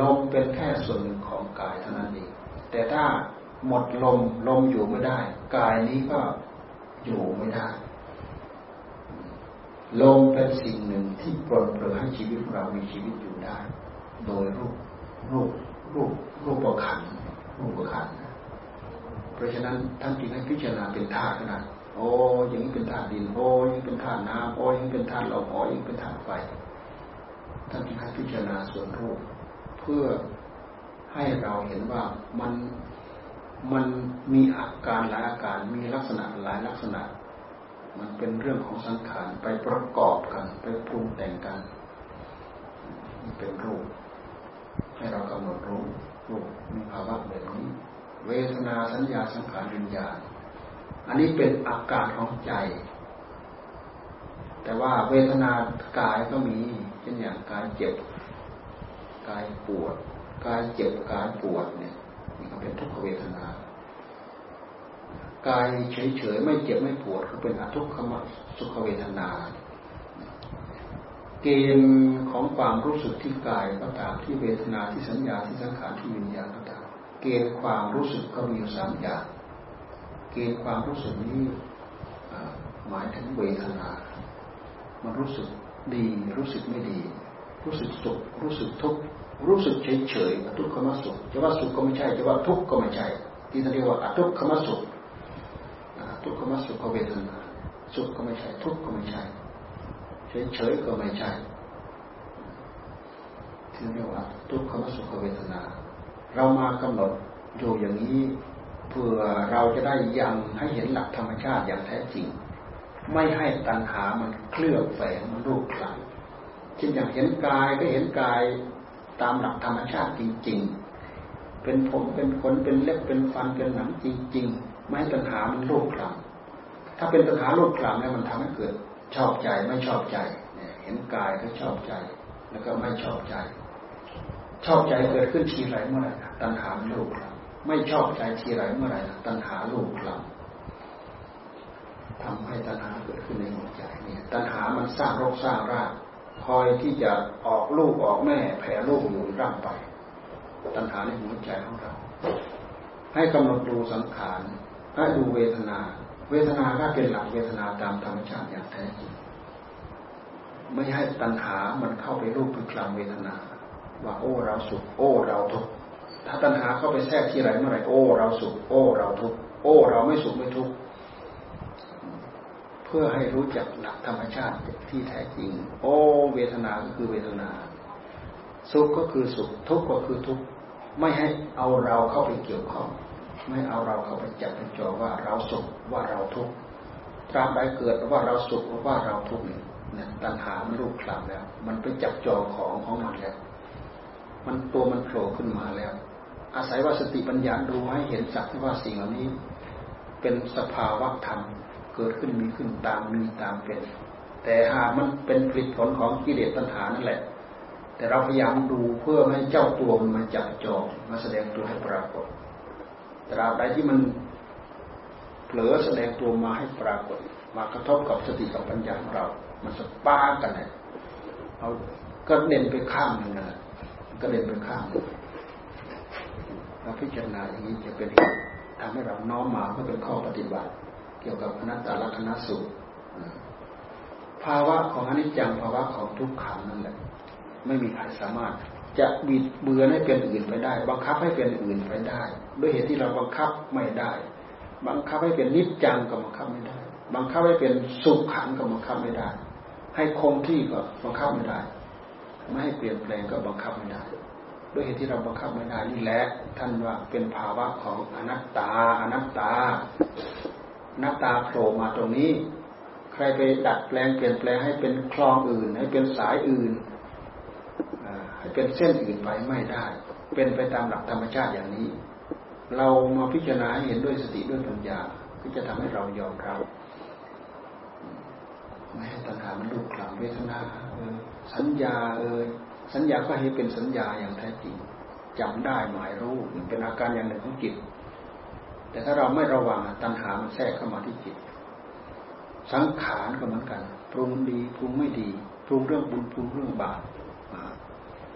ลมเป็นแค่ส่วนหนึ่งของกายเท่านั้นเองแต่ถ้าหมดลมลมอยู่ไม่ได้ กายนี้ก็อยู่ไม่ได้ ลมเป็นสิ่งหนึ่งที่ปลดเปลือให้ชีวิตเรามีชีวิตอยู่ได้ โดยรูปรูปรูปรูปประคันรูปประคัน เพราะฉะนั้นท่านจึงให้พิจารณาเป็นธาตุนาดโอ้ยังเป็นธาตุดินโอ้ยังเป็นธาตุน้ำโอ้ยังเป็นธาตุลมโอ้ยังเป็นธาตุไฟท่านจึงให้พิจารณาส่วนรูปเพื่อให้เราเห็นว่ามันมันมีอาการหลายอาการมีลักษณะหลายลักษณะ มันเป็นเรื่องของสังขารไปประกอบกัน ไปปรุงแต่งกันเป็นรูป ให้เรากำหนดรู้รูปมีภาวะแบบนี้ เวทนาสัญญาสังขารวิญญาณ อันนี้เป็นอาการของใจ แต่ว่าเวทนากายก็มีเช่นอย่างกายเจ็บกายปวดกายเจ็บกายปวดเนี่ยนี่ก็เป็นทุกขเวทนากายเฉยๆไม่เจ็บไม่ปวดก็เป็นอทุกขมสุขเวทนา เกณฑ์ของความรู้สึกที่กายก็ตามที่เวทนาที่สัญญาที่สังขารที่วิญญาณก็ตาม เกณฑ์ความรู้สึกก็มีอยู่สามอย่าง เกณฑ์ความรู้สึกนี้หมายถึงเวทนา มันรู้สึกดี รู้สึกไม่ดี รู้สึกสุข รู้สึกทุกข์ รู้สึกเฉยเฉยอทุกขมสุข จะว่าสุขก็ไม่ใช่ จะว่าทุกข์ก็ไม่ใช่ ที่เรียกว่าอทุกขมสุขทุกขมสุขเวทนา สุขก็ไม่ใช่ ทุกข์ก็ไม่ใช่ เฉยเฉยก็ไม่ใช่ที่เรียกว่าทุกขมสุขเวทนา เรามากำหนดอยู่อย่างนี้เพื่อเราจะได้ยังให้เห็นหลักธรรมชาติอย่างแท้จริง ไม่ให้ตัณหามันเคลือบแฝงมันรูปคลำเช่นอย่างเห็นกายก็เห็นกายตามหลักธรรมชาติจริง ๆ เป็นผมเป็นขนเป็นเล็บเป็นฟันเป็นหนังจริง ๆ ไม่ตัณหามันโลภคลำถ้าเป็นตัณหาโลภคลำแล้วมันทำให้เกิดชอบใจไม่ชอบใจเนี่ยเห็นกายก็ชอบใจ แล้วก็ไม่ชอบใจ ชอบใจเกิดขึ้นทีไรเมื่อไหร่ ตัณหามันโลภคลำไม่ชอบใจทีไรเมื่อไหร่ตัณหาโลภคลำทำให้ตัณหาเกิดขึ้นในหัวใจเนี่ย ตัณหามันสร้างโรคสร้างรากคอยที่จะออกลูกออกแม่แผ่ลูกอยู่ร่างไป ตัณหาในหัวใจของเรา ให้กำหนดดูสังขารให้ดูเวทนา เวทนาก็เป็นหลักเวทนาตามธรรมชาติอย่างแท้จริงไม่ให้ตัณหามันเข้าไปรูปไปคลำเวทนา ว่าโอ้เราสุขโอ้เราทุกข์ ถ้าตัณหาเข้าไปแทรกที่ไรเมื่อไรโอ้เราสุขโอ้ เราทุกข์โอ้ เราไม่สุขไม่ทุกข์เพื่อให้รู้จักหลักธรรมชาติที่แท้จริง โอ้ เวทนาก็คือเวทนา สุขก็คือสุข ทุกข์ก็คือทุกข์ ไม่ให้เอาเราเข้าไปเกี่ยวข้อง ไม่เอาเราเข้าไปจับไปจอว่าเราสุขว่าเราทุกข์ตราบใดเกิดว่าเราสุขว่าเราทุกข์เนี่ยตัณหามันรูปคลำแล้ว มันไปจับจอของของมันแล้ว มันตัวมันโผล่ขึ้นมาแล้ว อาศัยว่าสติปัญญาดูให้เห็นสักว่าสิ่งเหล่านี้ เป็นสภาวะธรรมเกิดขึ้นมีขึ้นตามมีตามเป็น แต่หากมันเป็นผลผลของกิเลสตัณหานั่นแหละ แต่เราพยายามดูเพื่อไม่ให้เจ้าตัวมันมาจับจองมาแสดงตัวให้ปรากฏตราบใดที่มันเผลอแสดงตัวมาให้ปรากฏ มากระทบกับสติกับปัญญาของเรา มันสปากันเนี่ยเอาก็เด่นไปข้างหนึ่งนะก็เด่นไปข้าง เราพิจารณาอย่างนี้จะเป็นทำให้เราน้อมมาเพื่อเป็นข้อปฏิบัติ เกี่ยวกับอนัตตลักษณสูตรภาวะของอนิจจังภาวะของทุกขังนั่นแหละ ไม่มีใครสามารถจะบิดเบือนให้เป็นอื่นไปได้ บังคับให้เป็นอื่นไปได้ ด้วยเหตุที่เราบังคับไม่ได้ บังคับให้เป็นนิจจังก็บังคับไม่ได้ บังคับให้เป็นสุขขังก็บังคับไม่ได้ ให้คงที่ก็บังคับไม่ได้ ไม่ให้เปลี่ยนแปลงก็บังคับไม่ได้ ด้วยเหตุที่เราบังคับไม่ได้นี่แหละท่านว่าเป็นภาวะของอนัตตา อนัตตาอนัตตาโผล่มาตรงนี้ ใครไปดัดแปลงเปลี่ยนแปลงให้เป็นคลองอื่น ให้เป็นสายอื่นให้เป็นเส้นอื่นไปไม่ได้ เป็นไปตามหลักธรรมชาติอย่างนี้ เรามาพิจารณาเห็นด้วยสติด้วยปัญญาก็จะทำให้เรายอมรับไม่ให้ตัณหามันลุกคลำเวทนาเออสัญญาเออ สัญญาก็ให้เป็นสัญญาอย่างแท้จริงจำได้หมายรู้เป็นอาการอย่างหนึ่งของจิต แต่ถ้าเราไม่ระวังตัณหามันแทรกเข้ามาที่จิต สังขารก็เหมือนกัน ปรุงดีปรุงไม่ดีปรุงเรื่องบุญปรุงเรื่องบาป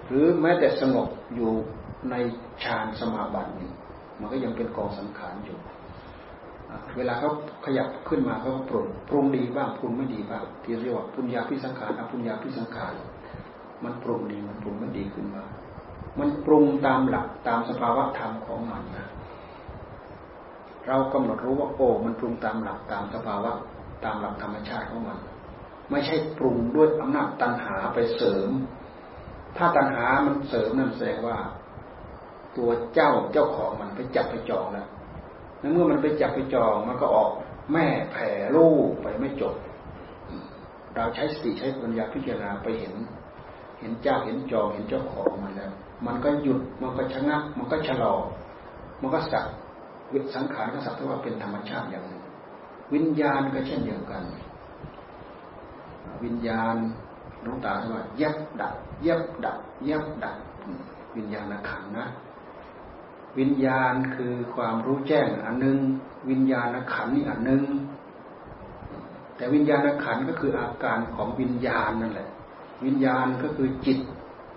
หรือแม้แต่สงบอยู่ในฌานสมาบัตินี้ มันก็ยังเป็นกองสังขารอยู่ เวลาเขาขยับขึ้นมาเขาก็ปรุงปรุงดีบ้างปรุงไม่ดีบ้างที่เรียกว่าปุญญาพิสังขารอปุญญาพิสังขาร มันปรุงดีมันปรุงไม่ดีขึ้นมา มันปรุงตามหลักตามสภาวะธรรมของมันนะเรากำหนดรู้ว่าโอ้มันปรุงตามหลักตามสภาวะตามหลักธรรมชาติของมัน ไม่ใช่ปรุงด้วยอำนาจตัณหาไปเสริม ถ้าตัณหามันเสริมนั่นแสดงว่า ตัวเจ้าเจ้าของมันไปจับไปจองแล้วเมื่อมันไปจับไปจองมันก็ออกแม่แผ่ลูกไปไม่จบ เราใช้สติใช้ปัญญาพิจารณาไปเห็น เห็นเจ้าเห็นจองเห็นเจ้าของมันแล้ว มันก็หยุดมันก็ชะงัก มันก็ชะลอ มันก็สักวิสังขารก็สักแต่ว่าเป็นธรรมชาติอย่างหนึ่งวิญญาณก็เช่นเดียวกัน วิญญาณหลวงตาทว่ายับดับยับดับยับดับวิญญาณขันนะ วิญญาณคือความรู้แจ้งอันหนึ่งวิญญาณขันนี่อันหนึ่งแต่วิญญาณขันก็คืออาการของวิญญาณนั่นแหละ วิญญาณก็คือจิต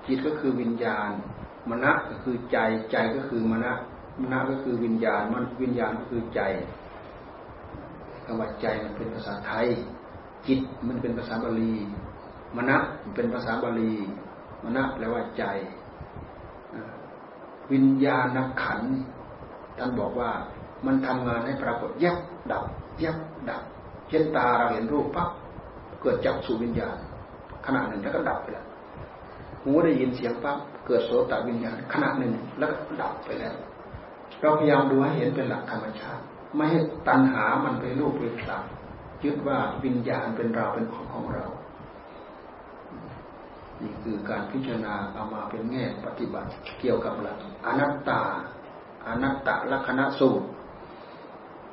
จิตก็คือวิญญาณ มณะก็คือใจ ใจก็คือมณะมณะก็คือวิญญาณ มันวิญญาณก็คือใจคำว่าใจมันเป็นภาษาไทย จิตมันเป็นภาษาบาลี มณะเป็นภาษาบาลี มณะแปลว่าใจ วิญญาณขันท่านบอกว่ามันทำงานให้ปรากฏแยับดับแยับดับ เช่นตาเราเห็นรูปปั๊บเกิดจักสู่วิญญาณ ขณะหนึ่งแล้วก็ดับไปแล้วหูได้ยินเสียงปั๊บเกิดโสตวิญญาณขณะหนึ่งแล้วก็ดับไปแล้วเราพยายามดูให้เห็นเป็นหลักธรรมชาติ ไม่ให้ตัณหามันไปรูปไปคลำยึดว่าวิญญาณเป็นเราเป็นของของเรา นี่คือการพิจารณาเอามาเป็นแง่ปฏิบัติเกี่ยวกับหลักอนัตตาอนัตตลักษณะสูตร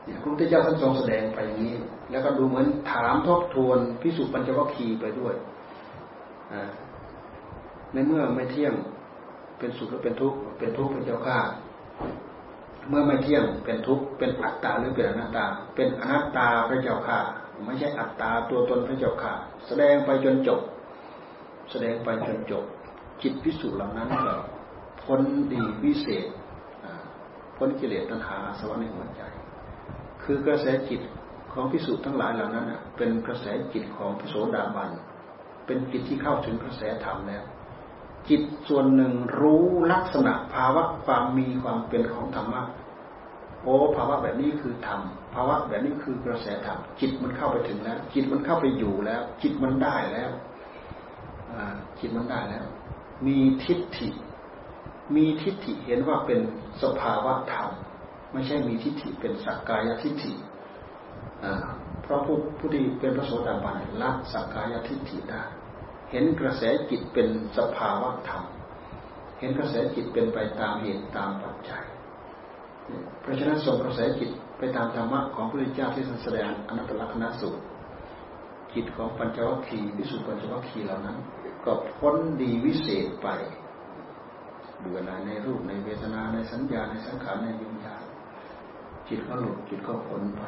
เนี่ยพระพุทธเจ้าท่านทรงแสดงไปอย่างนี้ แล้วก็ดูเหมือนถามทบทวนพิสุปัญจวัคคีย์ไปด้วย ในเมื่อไม่เที่ยงเป็นสุขหรือเป็นทุกข์เป็นทุกข์เป็นเจ้าข้าเมื่อไม่เที่ยงเป็นทุกข์เป็นอัตตาหรือเป็นอนัตตา เป็นอนัตตาพระเจ้าข้าไม่ใช่อัตตาตัวตนพระเจ้าข้าแสดงไปจนจบ แสดงไปจนจบ จิตพิสูจน์เหล่านั้นก็พ้นดีวิเศษพ้นกิเลสตัณหาสวรรค์ในหัวใจ คือกระแสจิตของพิสูจน์ทั้งหลายเหล่านั้นเป็นกระแสจิตของพระโสดาบัน เป็นจิตที่เข้าถึงกระแสธรรมแล้ว จิตส่วนหนึ่งรู้ลักษณะภาวะความมีความเป็นของธรรมะโอ้ภาวะแบบนี้คือธรรมภาวะแบบนี้คือกระแสธรรมจิตมันเข้าไปถึงแล้ว จิตมันเข้าไปอยู่แล้ว จิตมันได้แล้วจิตมันได้แล้ว มีทิฏฐิ มีทิฏฐิเห็นว่าเป็นสภาวะธรรมไม่ใช่มีทิฏฐิเป็นสักกายทิฏฐิเพราะผู้ผู้ที่เป็นพระโสดาบันละสักกายทิฏฐิได้ เห็นกระแสจิตเป็นสภาวะธรรม เห็นกระแสจิตเป็นไปตามเหตุตามปัจจัย เพราะฉะนั้นส่งกระแสจิตไปตามธรรมะของพระพุทธเจ้าที่แสดงอนัตตลักษณสูตรจิตของปัญจวัคคีย์วิสุปัญจวัคคีย์เหล่านั้น ก็พ้นดีวิเศษไป เบื่อหน่ายในรูปในเวทนาในสัญญาในสังขารในวิญญาณจิตก็หลุดจิตก็พ้นไป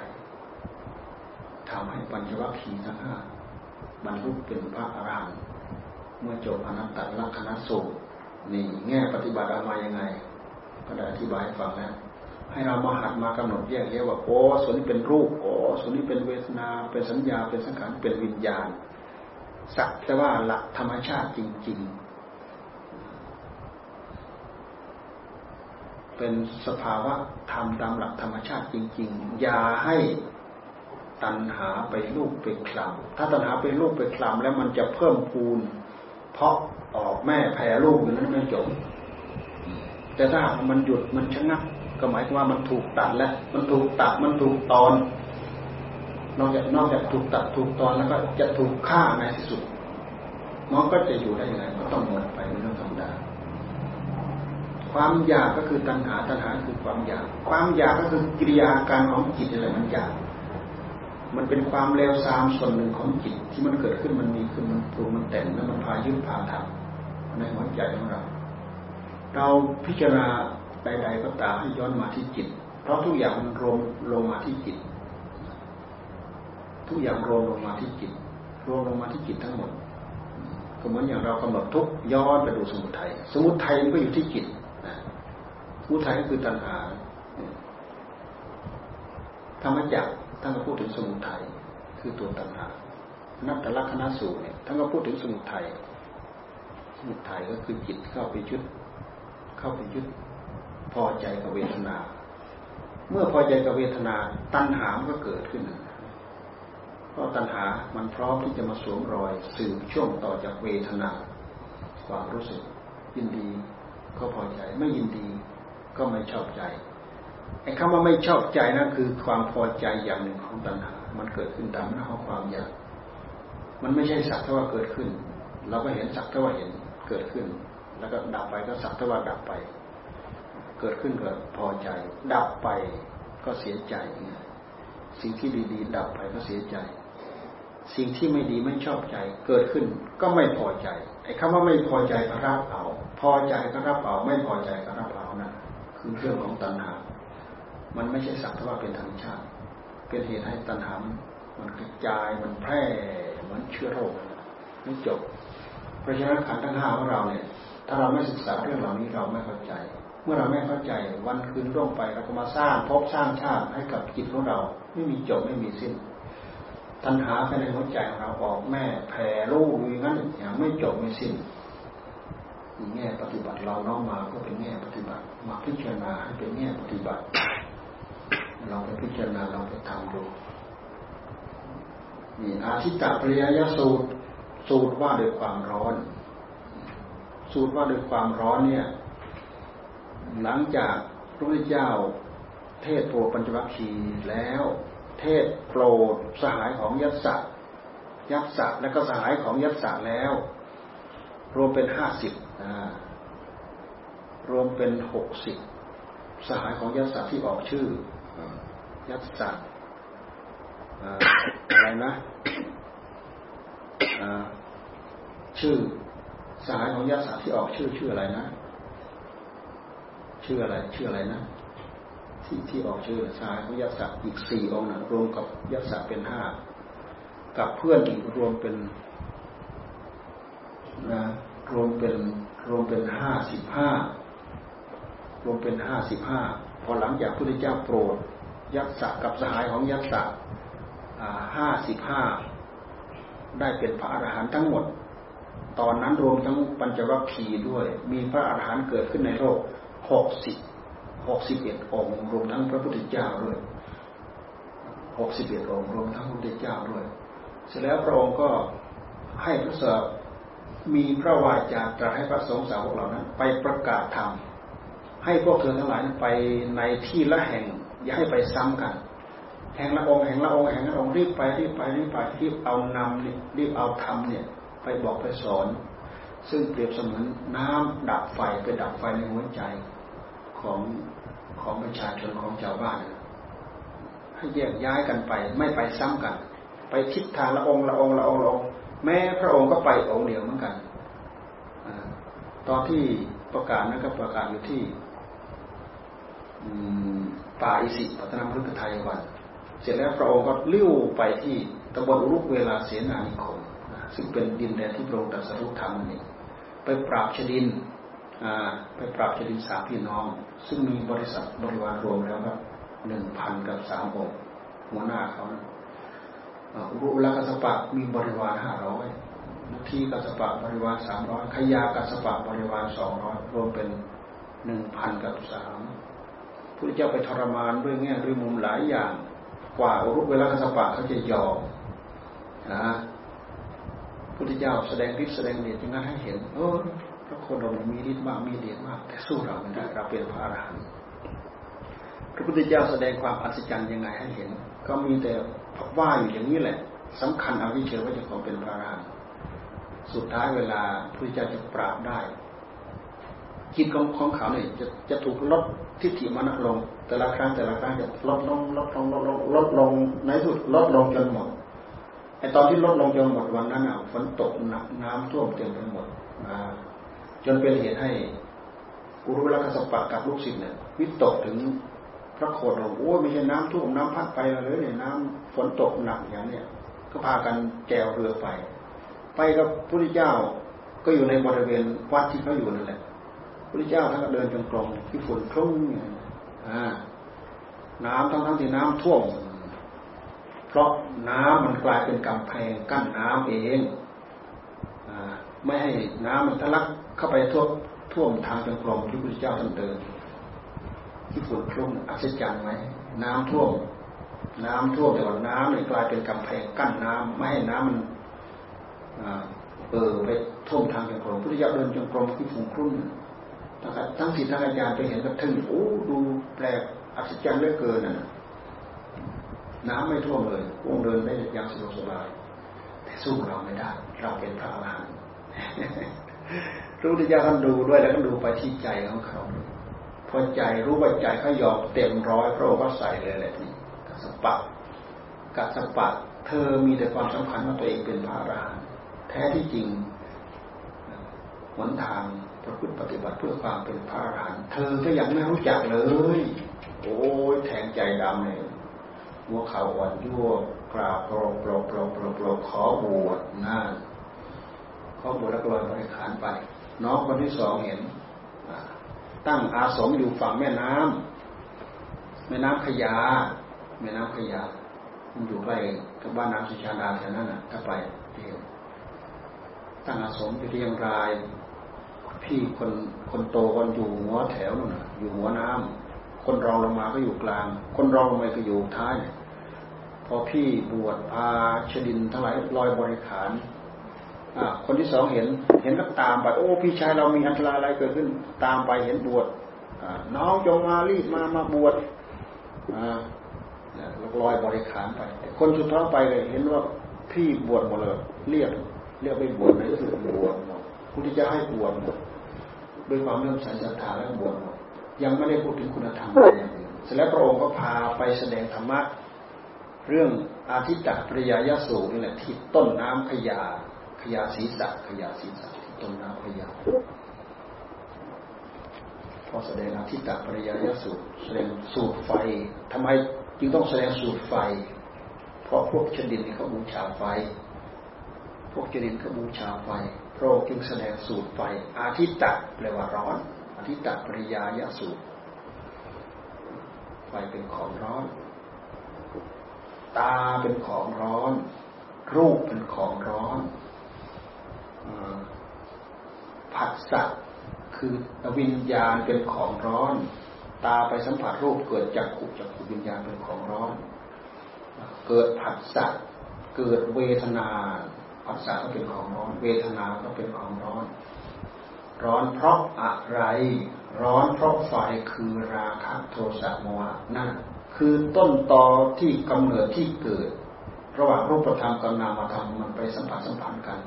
ทำให้ปัญจวัคคีย์ทั้งห้าบรรลุเป็นพระอรหันต์ เมื่อจบอนัตตลักษณสูตรนี่แง่ปฏิบัติเอามายังไงก็ได้อธิบายฟังแล้วให้เรามาหัดมากำหนดแยกแยะว่าโอ้ส่วนนี้เป็นรูปโอ้ส่วนนี้เป็นเวทนา เป็นสัญญา เป็นสังขารเป็นวิญญาณ สักแต่ว่าหลักธรรมชาติจริง ๆ เป็นสภาวะธรรมตามหลักธรรมชาติจริง ๆ อย่าให้ตัณหาไปลูกไปคลำถ้าตัณหาไปลูกไปคลำแล้วมันจะเพิ่มพูน เพราะออกแม่แผ่ลูกอย่างนั้นไม่จบ แต่ถ้ามันหยุดมันชะงักก็หมายถึงว่ามันถูกตัดแล้ว มันถูกตัดมันถูกตอน นอกจากนอกจากถูกตัดถูกตอนแล้วก็จะถูกฆ่าในที่สุดน้องก็จะอยู่ได้ยังไงก็ต้องหมดไปเป็นเรื่องธรรมดาความอยากก็คือตัณหาตัณหาคือความอยาก ความอยากก็คือกิริยาการของจิตอะไรมันอยาก มันเป็นความเลวทรามส่วนหนึ่งของจิตที่มันเกิดขึ้นมันมีขึ้นมันปรุงมันแต่งแล้วมันพายึดพาทำในหัวใจของเรา เราพิจารณาใด ๆ ก็ตามให้ย้อนมาที่จิต เพราะทุกอย่างมันรวมลงมาที่จิต ทุกอย่างรวมลงมาที่จิต รวมลงมาที่จิตทั้งหมดก็เหมือนอย่างเรากำหนดทุกย้อนไปดูสมุทัยสมุทัยมันก็อยู่ที่จิตสมุทัยก็คือตัณหาธรรมจักร ท่านก็พูดถึงสมุทัยคือตัวตัณหานัตตลักษณะสูตรเนี่ยท่านก็พูดถึงสมุทัยสมุทัยก็คือจิตเข้าไปยึดเข้าไปยึดพอใจกับเวทนา เมื่อพอใจกับเวทนา ตัณหามันก็เกิดขึ้นเพราะตัณหามันพร้อมที่จะมาสวมรอยสืบช่วงต่อจากเวทนา ความรู้สึกยินดีก็พอใจไม่ยินดีก็ไม่ชอบใจ ไอ้คำว่าไม่ชอบใจนั่นคือความพอใจอย่างหนึ่งของตัณหา มันเกิดขึ้นตามหน้าของความอยาก มันไม่ใช่สักเท่าว่าเกิดขึ้น เราก็เห็นสักเท่าว่าเห็นเกิดขึ้น แล้วก็ดับไปก็สักเท่าว่าดับไป เกิดขึ้นก็พอใจ ดับไปก็เสียใจ สิ่งที่ดีๆ ดับไปก็เสียใจ สิ่งที่ไม่ดีไม่ชอบใจ เกิดขึ้นก็ไม่พอใจ ไอ้คำว่าไม่พอใจก็รับเอา พอใจก็รับเอา ไม่พอใจก็รับเอานะคือเรื่องของตัณหา มันไม่ใช่สักแต่ว่าเป็นธรรมชาติ เป็นเหตุให้ตัณหามันกระจายมันแพร่เหมือนเชื้อโรคไม่จบ เพราะฉะนั้นขันธ์ทั้งห้าของเราเนี่ย ถ้าเราไม่ศึกษาเรื่องเหล่านี้เราไม่เข้าใจ เมื่อเราไม่เข้าใจวันคืนร่วงไปเราก็มาสร้างภพสร้างชาติให้กับจิตของเรา ไม่มีจบไม่มีสิ้นตัณหาภายในหัวใจของเราออกแม่แผ่ลูกอย่างนั้นอย่างไม่จบไม่สิ้นแง่ปฏิบัติเราน้อมมาก็เป็นแง่ปฏิบัติ มาพิจารณาให้เป็นแง่ปฏิบัติ เราไปพิจารณาเราไปทำดูนี่อาชิตาปริยยสูตร สูตรว่าด้วยความร้อน สูตรว่าด้วยความร้อนเนี่ย หลังจากพระพุทธเจ้า เทศโปรปัญจวัคคีย์แล้ว เทศโปรดสหายของยัตสัยัตสัและก็สหายของยัตสัแล้ว รวมเป็นห้าสิบรวมเป็นหกสิบสหายของยัตสัที่ออกชื่อ ยัตสัอะไรนะชื่อสายของยัตสัที่ออกชื่อชื่ออะไรนะ ชื่ออะไร ชื่ออะไรนะ ที่ที่ออกชื่อชายของยักษ์อีกสี่องค์นะรวมกับยักษ์เป็นห้ากับเพื่อนอีกรวมเป็นนะรวมเป็นรวมเป็นห้าสิบห้ารวมเป็นห้าสิบห้าพอหลังจากพระพุทธเจ้าโปรด ยักษ์กับสหายของยักษ์ห้าสิบห้าได้เป็นพระอรหันต์ทั้งหมด ตอนนั้นรวมทั้งปัญจวัคคีย์ด้วย มีพระอรหันต์เกิดขึ้นในโลกหกสิบหกสิบเอ็ดองค์รวมทั้งพระพุทธเจ้าด้วยหกสิบเอ็ดองค์รวมทั้งพระพุทธเจ้าด้วย เสร็จแล้วพระองค์ก็ให้พระสาวมีพระวาจาตรัสให้พระสงฆ์สาวกเหล่านั้น ไปประกาศธรรมให้พวกเธอทั้งหลายไปในที่ละแห่ง อย่าให้ไปซ้ำกันแห่งละองค์แห่งละองค์แห่งละองค์รีบไปรีบไปรีบไปรีบเอานำรีบเอาธรรมเนี่ย ไปบอกไปสอน ซึ่งเปรียบเสมือนน้ำดับไฟไปดับไฟในหัวใจของของประชาชนของชาวบ้านให้แยกย้ายกันไป ไม่ไปซ้ำกัน ไปทิศทางละองค์ละองค์ละองค์ละองค์แม้พระองค์ก็ไปองค์เดียวเหมือนกันตอนที่ประกาศนั้นก็ประกาศอยู่ที่ ป่าอิสิปัตนามฤกไทยวันเสร็จแล้วพระองค์ก็เลี้ยวไปที่ตำบลอุรุกเวลาเสนานิคมซึ่งเป็นดินแดนที่พระองค์ตรัสรู้ธรรมนี่ไปปราบชดินไปปราบชดินสามพี่น้อง ซึ่งมีบริษัทบริวารรวมแล้วครับหนึ่งพันกับสามองค์หัวหน้าเขานะอุรุลกัสปะมีบริวารห้าร้อยนทีกัสปะบริวารสามร้อยขยากัสปะบริวารสองร้อยรวมเป็นหนึ่งพันกับสาม พุทธเจ้าไปทรมานด้วยแง่ด้วยมุมหลายอย่าง กว่าอุรุเวลากัสปะเขาจะยอมนะพุทธเจ้าแสดงฤทธิ์แสดงเดชอย่างนั้นให้เห็นเออพระโคดมมีฤทธิ์มากมีเดชมาก แต่สู้เราไม่ได้เราเป็นพระอรหันต์พระพุทธเจ้าแสดงความอัศจรรย์ยังไงให้เห็น ก็มีแต่ว่าอยู่อย่างนี้แหละสำคัญเอาวิเชว่าจะของเป็นพระอรหันต์สุดท้ายเวลาพระเจ้าจะปราบได้ จิตของของเขาเนี่ยจะจะถูกลดทิฏฐิมานะลง แต่ละครั้งแต่ละครั้งจะลดลงลดลงลดลงลดลงในสุดลดลงจนหมดไอตอนที่ลดลงจนหมดวันนั้นอะฝนตกหนักน้ำท่วมเต็มไปหมดจนเป็นเหตุให้อุรุเวลกัสปะกับลูกศิษย์เนี่ยวิตกถึงพระโคดมโอ้ไม่ใช่น้ำท่วมน้ำพัดไปเลยเนี่ยน้ำฝนตกหนักอย่างเนี้ยก็พากันแกวเรือไป ไปกับพระพุทธเจ้าก็อยู่ในบริเวณวัดที่เขาอยู่นั่นแหละ พระเจ้าท่านก็เดินจงกรมที่ฝนคลุ้งน้ำทั้งทั้งที่น้ำท่วม เพราะน้ำมันกลายเป็นกำแพงกั้นน้ำเองอไม่ให้น้ำมันทะลักเข้าไปท่วมท่วมทางจงกรมที่พระเจ้าท่านเดิน ที่ฝนคลุ้งอัศจรรย์ไหมน้ำท่วม น้ำท่วมแต่ว่าน้ำเนี่ยกลายเป็นกำแพงกั้นน้ำไม่ให้น้ำมันเออไปท่วมทางจงกรมพระเจ้าเดินจงกรมที่ฝนคลุ้ง ทั้งสิทธิ์ทั้งอาจารย์ไปเห็นก็ทึ่งโอ้ดูแปลกอัศจรรย์เหลือเกินน่ะ น้ำไม่ท่วมเลยวงเดินได้อย่างสะดวกสบาย แต่สู้เราไม่ได้ เราเป็นพระอรหันต์รู้ที่จะท่านดูด้วยแล้วก็ดูไปที่ใจของเขาพอใจรู้ว่าใจเขายอมเต็มร้อยพระองค์ก็ใส่เลยแหละที่กัสปะกัสปะเธอมีแต่ความสำคัญว่าตัวเองเป็นพระอรหันต์แท้ที่จริงหนทาง ประพฤติปฏิบัติเพื่อความเป็นพระอรหันต์เธอก็ยังไม่รู้จักเลย โอ้ยแทงใจดำเลยหัวเข่าอ่อนยั่วกราบโปรโปรโปรโปรโปรขอบวชน่าขอบวชแล้วก็ลอยบริขารไป น้องคนที่สองเห็นตั้งอาสมอยู่ฝั่งแม่น้ำแม่น้ำขยา แม่น้ำขยา มันอยู่ใกล้กับบ้านน้ำสุชาดาแถวนั้นน่ะถ้าไปเที่ยวตั้งอาสมอยู่ที่ยังราย พี่คนคนโตคนอยู่หัวแถวนู่นอยู่หัวน้ำคนรองลงมาก็อยู่กลาง คนรองลงมาก็อยู่ท้ายพอพี่บวชพาชดินทั้งหลายลอยบริขารคนที่สองเห็น เห็นก็ตามไป โอ้ พี่ชายเรามีอันตรายอะไรเกิดขึ้น ตามไปเห็นบวชน้องจงมารีบมามาบวชลอยบริขารไป คนสุดท้องไปเลยเห็นว่าพี่บวชหมดเลยเรียกเรียกไปบวชในที่สุดบวชหมดคุณที่จะให้บวชหมด ด้วยความเริ่มใส่ศรัทธาและบวชยังไม่ได้พูดถึงคุณธรรมอะไรอย่างอื่นเสร็จแล้วพระองค์ก็พาไปแสดงธรรมะเรื่องอาทิตตปริยายสูนี่แหละที่ต้นน้ำขยาขยาศีรษะขยาศีรษะที่ต้นน้ำขยาพอแสดงอาทิตตปริยายสูตรแสดงสูตรไฟทำไมจึงต้องแสดงสูตรไฟ เพราะพวกชดินเขาบูชาไฟ พวกชดินเขาบูชาไฟพ ระองค์จึงแสดงสูตรไฟอาทิตตะแปลว่าร้อนอาทิตตะปริยายสูตร ไฟเป็นของร้อน ตาเป็นของร้อน รูปเป็นของร้อนผัสสะคือวิญญาณเป็นของร้อน ตาไปสัมผัสรูปเกิดจากขุจากขุวิญญาณเป็นของร้อน เกิดผัสสะเกิดเวทนา ผัสสะก็เป็นของร้อน เวทนาก็เป็นของร้อน ร้อนเพราะอะไร ร้อนเพราะไฟคือราคะโทสะโมหะนั่นคือต้นตอที่กำเนิดที่เกิด ระหว่างรูปธรรมกับนามธรรมมันไปสัมผัสสัมพันธ์กัน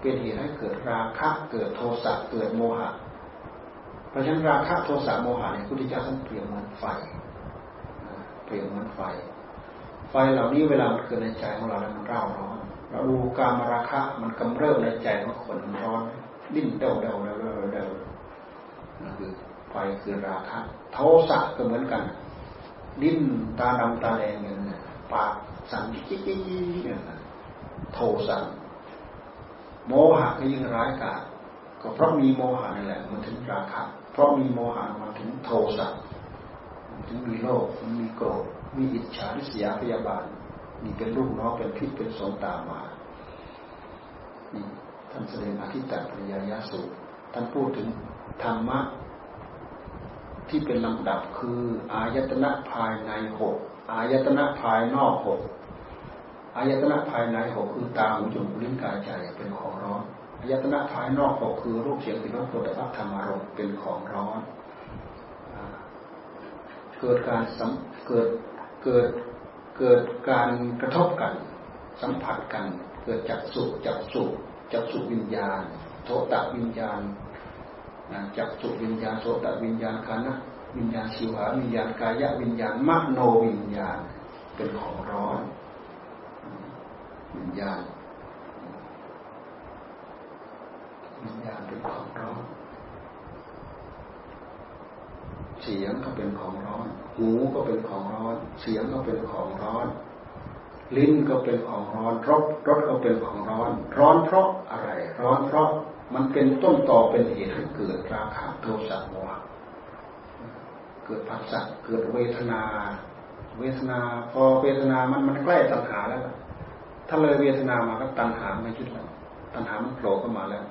เป็นเหตุให้เกิดราคะเกิดโทสะเกิดโมหะ เพราะฉะนั้นราคะโทสะโมหะเนี่ยพุทธเจ้าท่านเปรียบเหมือนไฟเปรียบเหมือนไฟ ไฟเหล่านี้เวลามันเกิดในใจของเราแล้วมันเร่าร้อน เราดูการมราคะมันกำเริบในใจของคนมันร้อนดิ้นเดาเดาเดาเดาเดานั่นคือไฟคือราคะโทสะก็เหมือนกัน ดิ้นตาดำตาแดงอย่างนี้ปากสั่นจิ๊กจิ๊กเนี่ยโทสะโมหะก็ยิ่งร้ายกาจก็เพราะมีโมหะนี่แหละมันถึงราคะ เพราะมีโมหะมันถึงโทสะถึงมีโลภมันมีโกรธมีอิจฉาริษยาพยาบาท นี่เป็นลูกน้องเป็นพิษเป็นสงตามมานี่ท่านแสดงอธิตตปริยายาสูตรท่านพูดถึงธรรมะที่เป็นลำดับคือ อายตนะภายในหกอายตนะภายนอกหกอายตนะภายในหกคือตาหูจมูกลิ้นกายใจเป็นของร้อนอายตนะภายนอกหกคือรูปเสียงกลิ่นรสโผฏฐัพธรรมารมณ์เป็นของร้อนเกิดการเกิดเกิด เกิดการกระทบกัน สัมผัสกัน เกิดจากสุจากสุจากสุวิญญาณ โทตะวิญญาณจักสุวิญญาณโสตะวิญญาณคานะวิญญาณชิวาวิญญาณกายวิญญาณมโนวิญญาณเป็นของร้อนวิญญาณวิญญาณเป็นของร้อน เสียงก็เป็นของร้อน หูก็เป็นของร้อน เสียงก็เป็นของร้อน ลิ้นก็เป็นของร้อนรสรสก็เป็นของร้อน ร้อนเพราะอะไร ร้อนเพราะมันเป็นต้นต่อเป็นเหตุให้เกิดราคะโทสะโมหะเกิดผัสสะเกิดเวทนา เวทนาพอเวทนามันมันใกล้ตัณหาแล้วถ้าเลยเวทนามาก็ตัณหาไม่ยุดแล้วตัณหามันโผล่เข้ามาแล้ว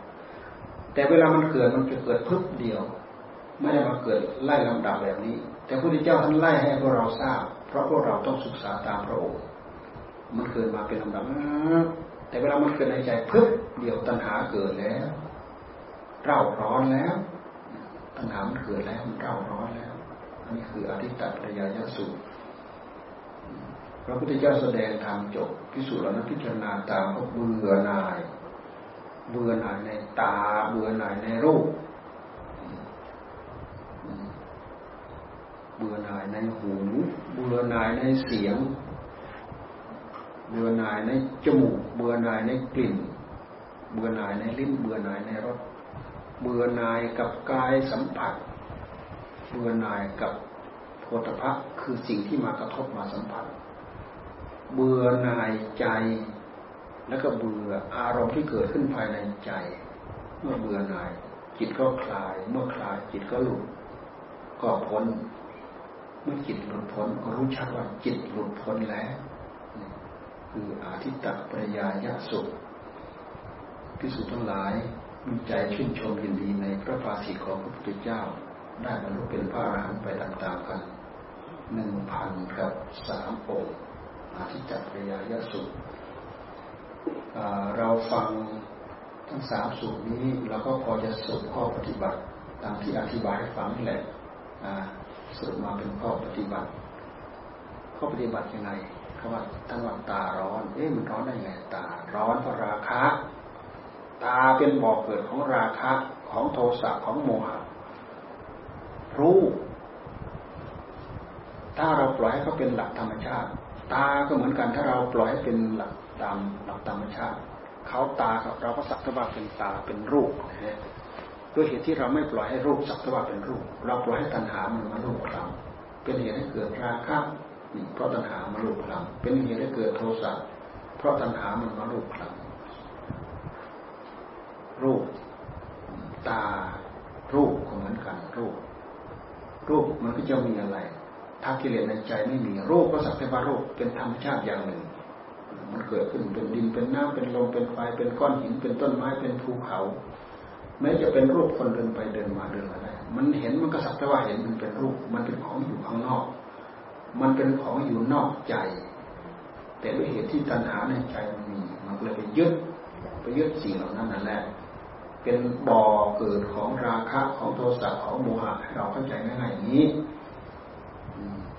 แต่เวลามันเกิดมันจะเกิดพึบเดียว ไม่ได้มาเกิดไล่ลำดับแบบนี้ แต่พระพุทธเจ้าท่านไล่ให้พวกเราทราบ เพราะพวกเราต้องศึกษาตามพระองค์มันเกิดมาเป็นลำดับแต่เวลามันเกิดในใจเพึบเดี๋ยวตัณหาเกิดแล้วเร่าร้อนแล้ว ตัณหามันเกิดแล้วมันเร่าร้อนแล้ว อันนี้คืออธิตตปริยายสูตรพระพุทธเจ้าแสดงธรรมจบพิสูจน์แล้วนะพิจารณาตามก็เบื่อหน่าย เบื่อหน่ายในตา เบื่อหน่ายในรูป เบื่อหน่ายในหู เบื่อหน่ายในเสียง เบื่อหน่ายในจมูก เบื่อหน่ายในกลิ่น เบื่อหน่ายในลิ้น เบื่อหน่ายในรส เบื่อหน่ายกับกายสัมผัส เบื่อหน่ายกับโพธพะคือสิ่งที่มากระทบมาสัมผัส เบื่อหน่ายใจ แล้วก็เบื่ออารมณ์ที่เกิดขึ้นภายในใจ เมื่อเบื่อหน่ายจิตก็คลาย เมื่อคลายจิตก็หลุดก็พ้น เมื่อจิตหลุดพ้นก็รู้ชัดว่าจิตหลุดพ้นแล้ว คืออาทิตตปริยายะสุพิสุทั้งหลายมีใจชื่นชมยินดีในพระภาษีของพระพุทธเจ้า ได้บรรลุเป็นพระอรหันต์ไปตามๆกันหนึ่งพันกับสามองค์อาทิจักรยายสุเราฟังทั้งสามสูตรนี้เราก็พอจะสรุปข้อปฏิบัติตามที่อธิบายให้ฟังนี่แหละ สรุปมาเป็นข้อปฏิบัติ ข้อปฏิบัติยังไงคำว่าทั้งวันตาร้อน เอ๊ะมันร้อนได้ยังไงตา ร้อนเพราะราคะ ตาเป็นบ่อกเกิดของราคะของโทสะของโมหะรู้ ถ้าเราปล่อยให้เขาเป็นหลักธรรมชาติ ตาก็เหมือนกันถ้าเราปล่อยให้เป็นหลักตามหลักธรรมชาติเขาตาเราก็สักว่าเป็นตาเป็นรูปนะ ด้วยเหตุที่เราไม่ปล่อยให้รูปสักว่าเป็นรูป เราปล่อยให้ตัณหามันมารูปคลำเป็นเหตุให้เกิดราคะเพราะตัณหามารูปคลำเป็นเหตุให้เกิดโทสะเพราะตัณหามันมารูปคลำรูป ตา รูปก็เหมือนกันรูป รูปมันก็จะมีอะไร ถ้ากิเลสในใจไม่มีรูปก็สักแต่ว่ารูปเป็นธรรมชาติอย่างหนึ่ง มันเกิดขึ้นเป็นดินเป็นน้ำเป็นลมเป็นไฟเป็นก้อนหินเป็นต้นไม้เป็นภูเขา แม้จะเป็นรูปคนเดินไปเดินมาเดินอะไรมันเห็นมันก็สักแต่ว่าเห็นมันเป็นรูป มันเป็นของอยู่ข้างนอก มันเป็นของอยู่นอกใจ แต่ด้วยเหตุที่ตัณหาในใจมันมีมันเลยไปยึดไปยึดสิ่งเหล่านั้นนั่นแหละเป็นบ่อเกิดของราคะของโทสะของโมหะให้เราเข้าใจง่ายๆอย่างนี้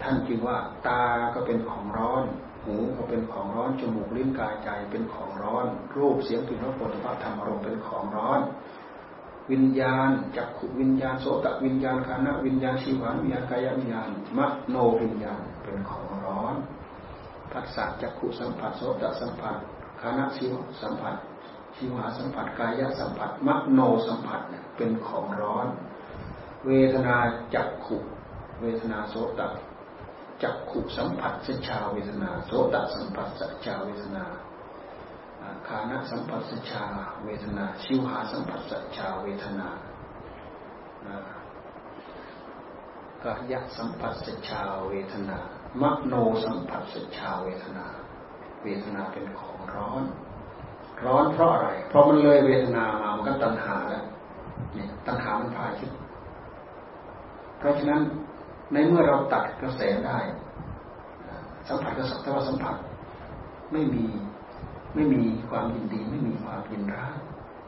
ท่านจึงว่าตาก็เป็นของร้อน หูก็เป็นของร้อน จมูกลิ้นกายใจเป็นของร้อน รูปเสียงกลิ่นรสผลิภัณฑ์ธรรมอารมณ์เป็นของร้อน วิญญาณจักขุวิญญาณโสตวิญญาณคานะวิญญาณชีวาวิญญาณกายวิญญาณมโนวิญญาณเป็นของร้อนผัสสะจักขุสัมผัสโสตสัมผัสคานะชีวสัมผัสชิวาสัมผัสกายสัมผัสมโนสัมผัสเนี่ยเป็นของร้อน เวทนาจักขุเวทนาโสตจักขุสัมผัสสัจชาเวทนาโสตสัมผัสสัจชาเวทนา คานะสัมผัสสัจชาเวทนา ชิวหาสัมผัสสัจชาเวทนากายสัมผัสสัจชาเวทนามโนสัมผัสสัจชาเวทนา เวทนาเป็นของร้อน ร้อนเพราะอะไร เพราะมันเลยเวทนามามันก็ตัณหาแล้วเนี่ยตัณหามันพาคิดเพราะฉะนั้นในเมื่อเราตัดกระแสได้ สัมผัสกับสักแต่ว่าสัมผัสไม่มี ไม่มีความยินดี ไม่มีความยินร้าย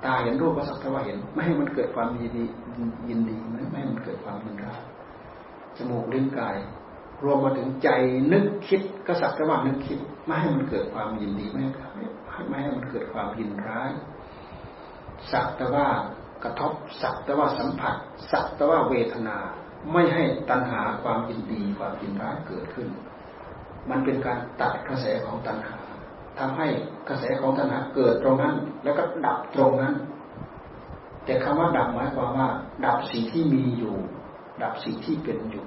ตาเห็นรูปก็สักแต่ว่าเห็น ไม่ให้มันเกิดความยินดียินดีไม่ให้มันเกิดความยินร้ายจมูกลิ้นกาย รวมมาถึงใจนึกคิดก็สักแต่ว่านึกคิด ไม่ให้มันเกิดความยินดีไม่ให้ไม่ให้มันเกิดความยินร้ายสักแต่ว่ากระทบสักแต่ว่าสัมผัสสักแต่ว่าเวทนา ไม่ให้ตัณหาความยินดีความยินร้ายเกิดขึ้น มันเป็นการตัดกระแสของตัณหา ทำให้กระแสของตัณหาเกิดตรงนั้น แล้วก็ดับตรงนั้น แต่คำว่าดับหมายความว่า ดับสิ่งที่มีอยู่ ดับสิ่งที่เป็นอยู่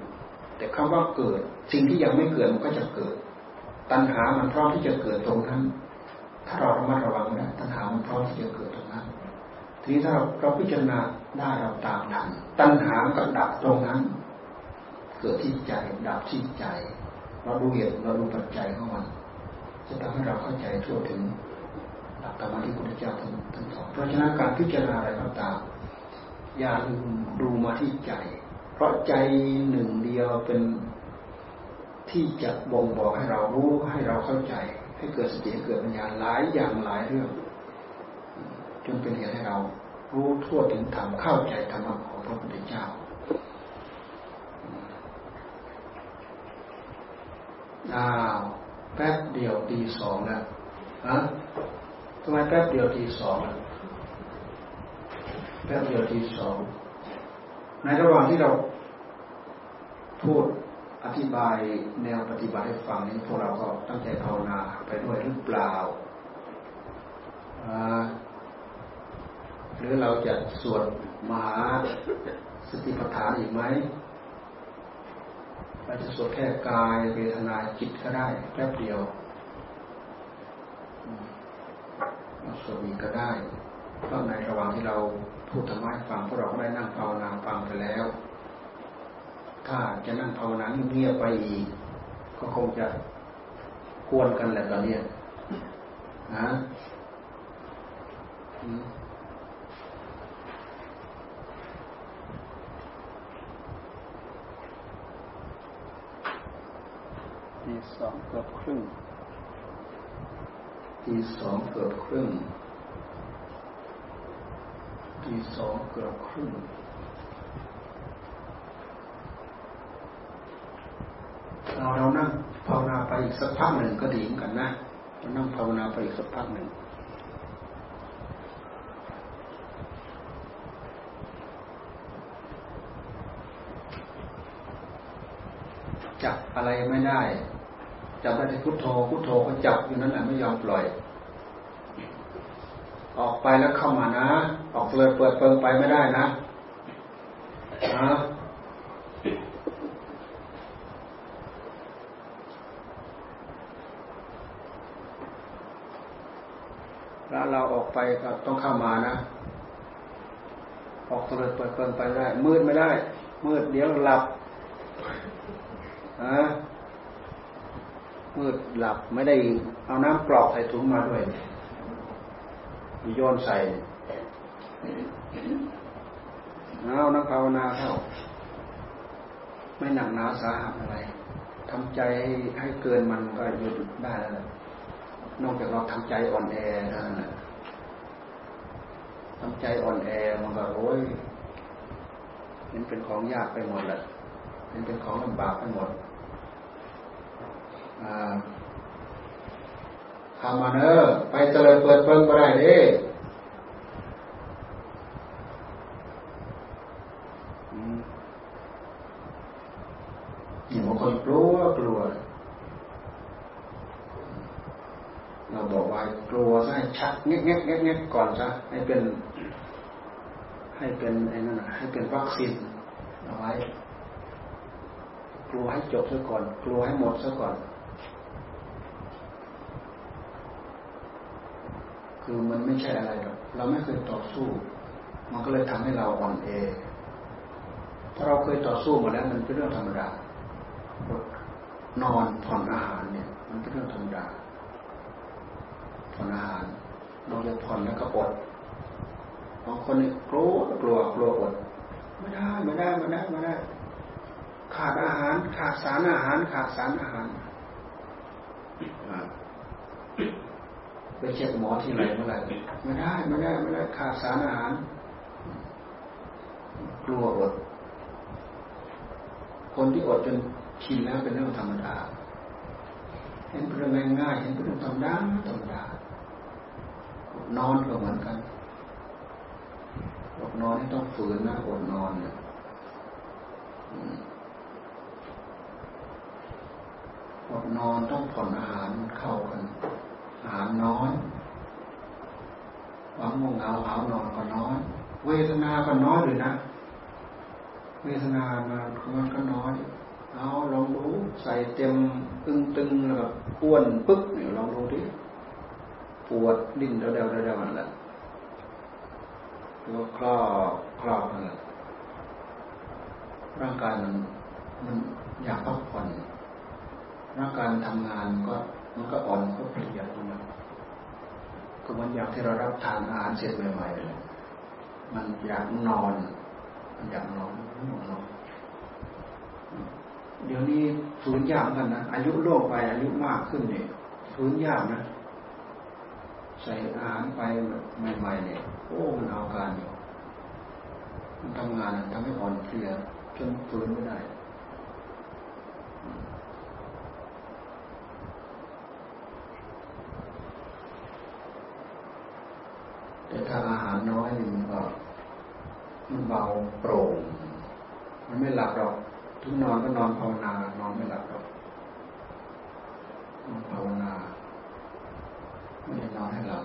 แต่คำว่าเกิด สิ่งที่ยังไม่เกิดมันก็จะเกิด ตัณหามันพร้อมที่จะเกิดตรงนั้น ถ้าเราระมัดระวังนะตัณหามันพร้อมที่จะเกิดตรงนั้น ทีนี้ถ้าเราเราพิจารณาได้เราตามทันตัณหาก็ดับตรงนั้น เกิดที่ใจดับที่ใจ เราดูเหตุเราดูปัจจัยของมัน จะทำให้เราเข้าใจทั่วถึงหลักธรรมที่พระพุทธเจ้าท่านสอนเพราะฉะนั้นการพิจารณาอะไรก็ตามอย่าลืมดูมาที่ใจ เพราะใจหนึ่งเดียวเป็นที่จะบ่งบอกให้เรารู้ให้เราเข้าใจ ให้เกิดสติเกิดปัญญาหลายอย่างหลายเรื่องจนเป็นเหตุให้เรา รู้ทั่วถึงธรรมเข้าใจธรรมของพระพุทธเจ้าอ้าว แป๊บเดียวตีสองแล้วฮะทำไมแป๊บเดียวตีสองแป๊บเดียวตีสอง ในระหว่างที่เราพูดอธิบายแนวปฏิบัติให้ฟังนี้พวกเราก็ตั้งใจภาวนาไปด้วยหรือเปล่า หรือเราจะสวดมหาสติปัฏฐานอีกไหม เราจะสวดแค่กายเวทนาจิตก็ได้แป๊บเดียวสวดอีกก็ได้เพราะในระหว่างที่เราพูดธรรมะฟังพวกเราก็ได้นั่งภาวนาฟังไปแล้ว ถ้าจะนั่งภาวนาเงียบไปอีก ก็คงจะควรกันแหละตอนนี้นะ ทีสองเกือบครึ่งทีสองเกือบครึ่งทีสองเกือบครึ่งเราเรานั่งภาวนาไปอีกสักพักหนึ่งก็ดีเหมือนกันนะเรานั่งภาวนาไปอีกสักพักหนึ่งจับอะไรไม่ได้ จับได้แต่พุทโธพุทโธก็จับอยู่นั่นแหละไม่ยอมปล่อย ออกไปแล้วเข้ามานะ ออกเลยเปิดเปิงไปไม่ได้นะนะแล้วเราออกไปก็ต้องเข้ามานะ ออกเปิดเปิดเปิดไปได้ มืดไม่ได้ มืดเดี๋ยวหลับอะ มืดหลับไม่ได้เอาน้ำกรอกใส่ถุงมาด้วยโยนใส่เอานักภาวนาเข้าไม่หนักหนาสาหัสอะไรทำใจให้ให้เกินมันก็หยุดได้แล้ว นอกจากเราทำใจอ่อนแอเท่านั้นแหละทำใจอ่อนแอมันก็โอ้ยเห็นเป็นของยากไปหมดแหละเห็นเป็นของลำบากไปหมด ทำมาเนอไปเจริญเปิดเพิ่งมาได้เด้บางคนกลัวกลัว เราบอกว่ากลัวซะให้ชักเงี้ยเงี้ยเงี้ยเงี้ยก่อนซะให้เป็น ให้เป็นไอ้นั่นให้เป็นวัคซีนเอาไว้กลัวให้จบซะก่อน กลัวให้หมดซะก่อน คือมันไม่ใช่อะไรหรอกเราไม่เคยต่อสู้ มันก็เลยทำให้เราอ่อนเอถ้าเราเคยต่อสู้มาแล้วมันเป็นเรื่องธรรมดานอนผ่อนอาหารเนี่ย มันเป็นเรื่องธรรมดาผ่อนอาหารนอกจากผ่อนแล้วก็อดบางคนเนี่ยกลัวกลัวกลัวอดไม่ได้ไม่ได้ไม่ได้ไม่ได้ ขาดอาหาร ขาดสารอาหาร ขาดสารอาหาร ไปเช็คหมอที่ไหนเมื่อไหร่ไม่ได้ไม่ได้ไม่ได้ขาดสารอาหาร กลัวอด คนที่อดจนชินแล้วเป็นเรื่องธรรมดา เห็นเป็นเรื่องง่ายเห็นเป็นเรื่องธรรมดาธรรมดานอนก็เหมือนกันอดนอนที่ต้องฝืนนะอดนอนเนี่ยอดนอนต้องผ่อนอาหารเข้ากัน หารน้อยความง่วงเหงาหานอนก็น้อย เวทนาก็น้อยเลยนะ เวทนามันก็น้อย เอาลองดูใส่เต็มตึงตึงแล้วก็อ้วนปึ๊กเนี่ยลองดูดิปวดดิ้นเดาเดาเดามันแหละตัวคลอคลอนั่นแหละร่างกายมันมันอยากพักผ่อนร่างกายทำงานก็ มันก็อ่อนก็เพลียตรงนั้นก็มันอยากที่เรารับทานอาหารเสร็จใหม่ๆเลยมันอยากนอน มันอยากนอนนอนเดี๋ยวนี้ฝืนยากกันนะอายุโลกไปอายุมากขึ้นเนี่ยฝืนยากนะใส่อาหารไปใหม่ๆเนี่ยโอ้มันเอาการอยู่มันทำงานทำให้อ่อนเพลียจนฝืนไม่ได้ แต่ถ้าอาหารน้อยมันก็มันเบาโปร่ง มันไม่หลับหรอกถึงนอนก็นอนภาวนานอนไม่หลับหรอกนอนภาวนา ไม่ได้นอนให้หลับ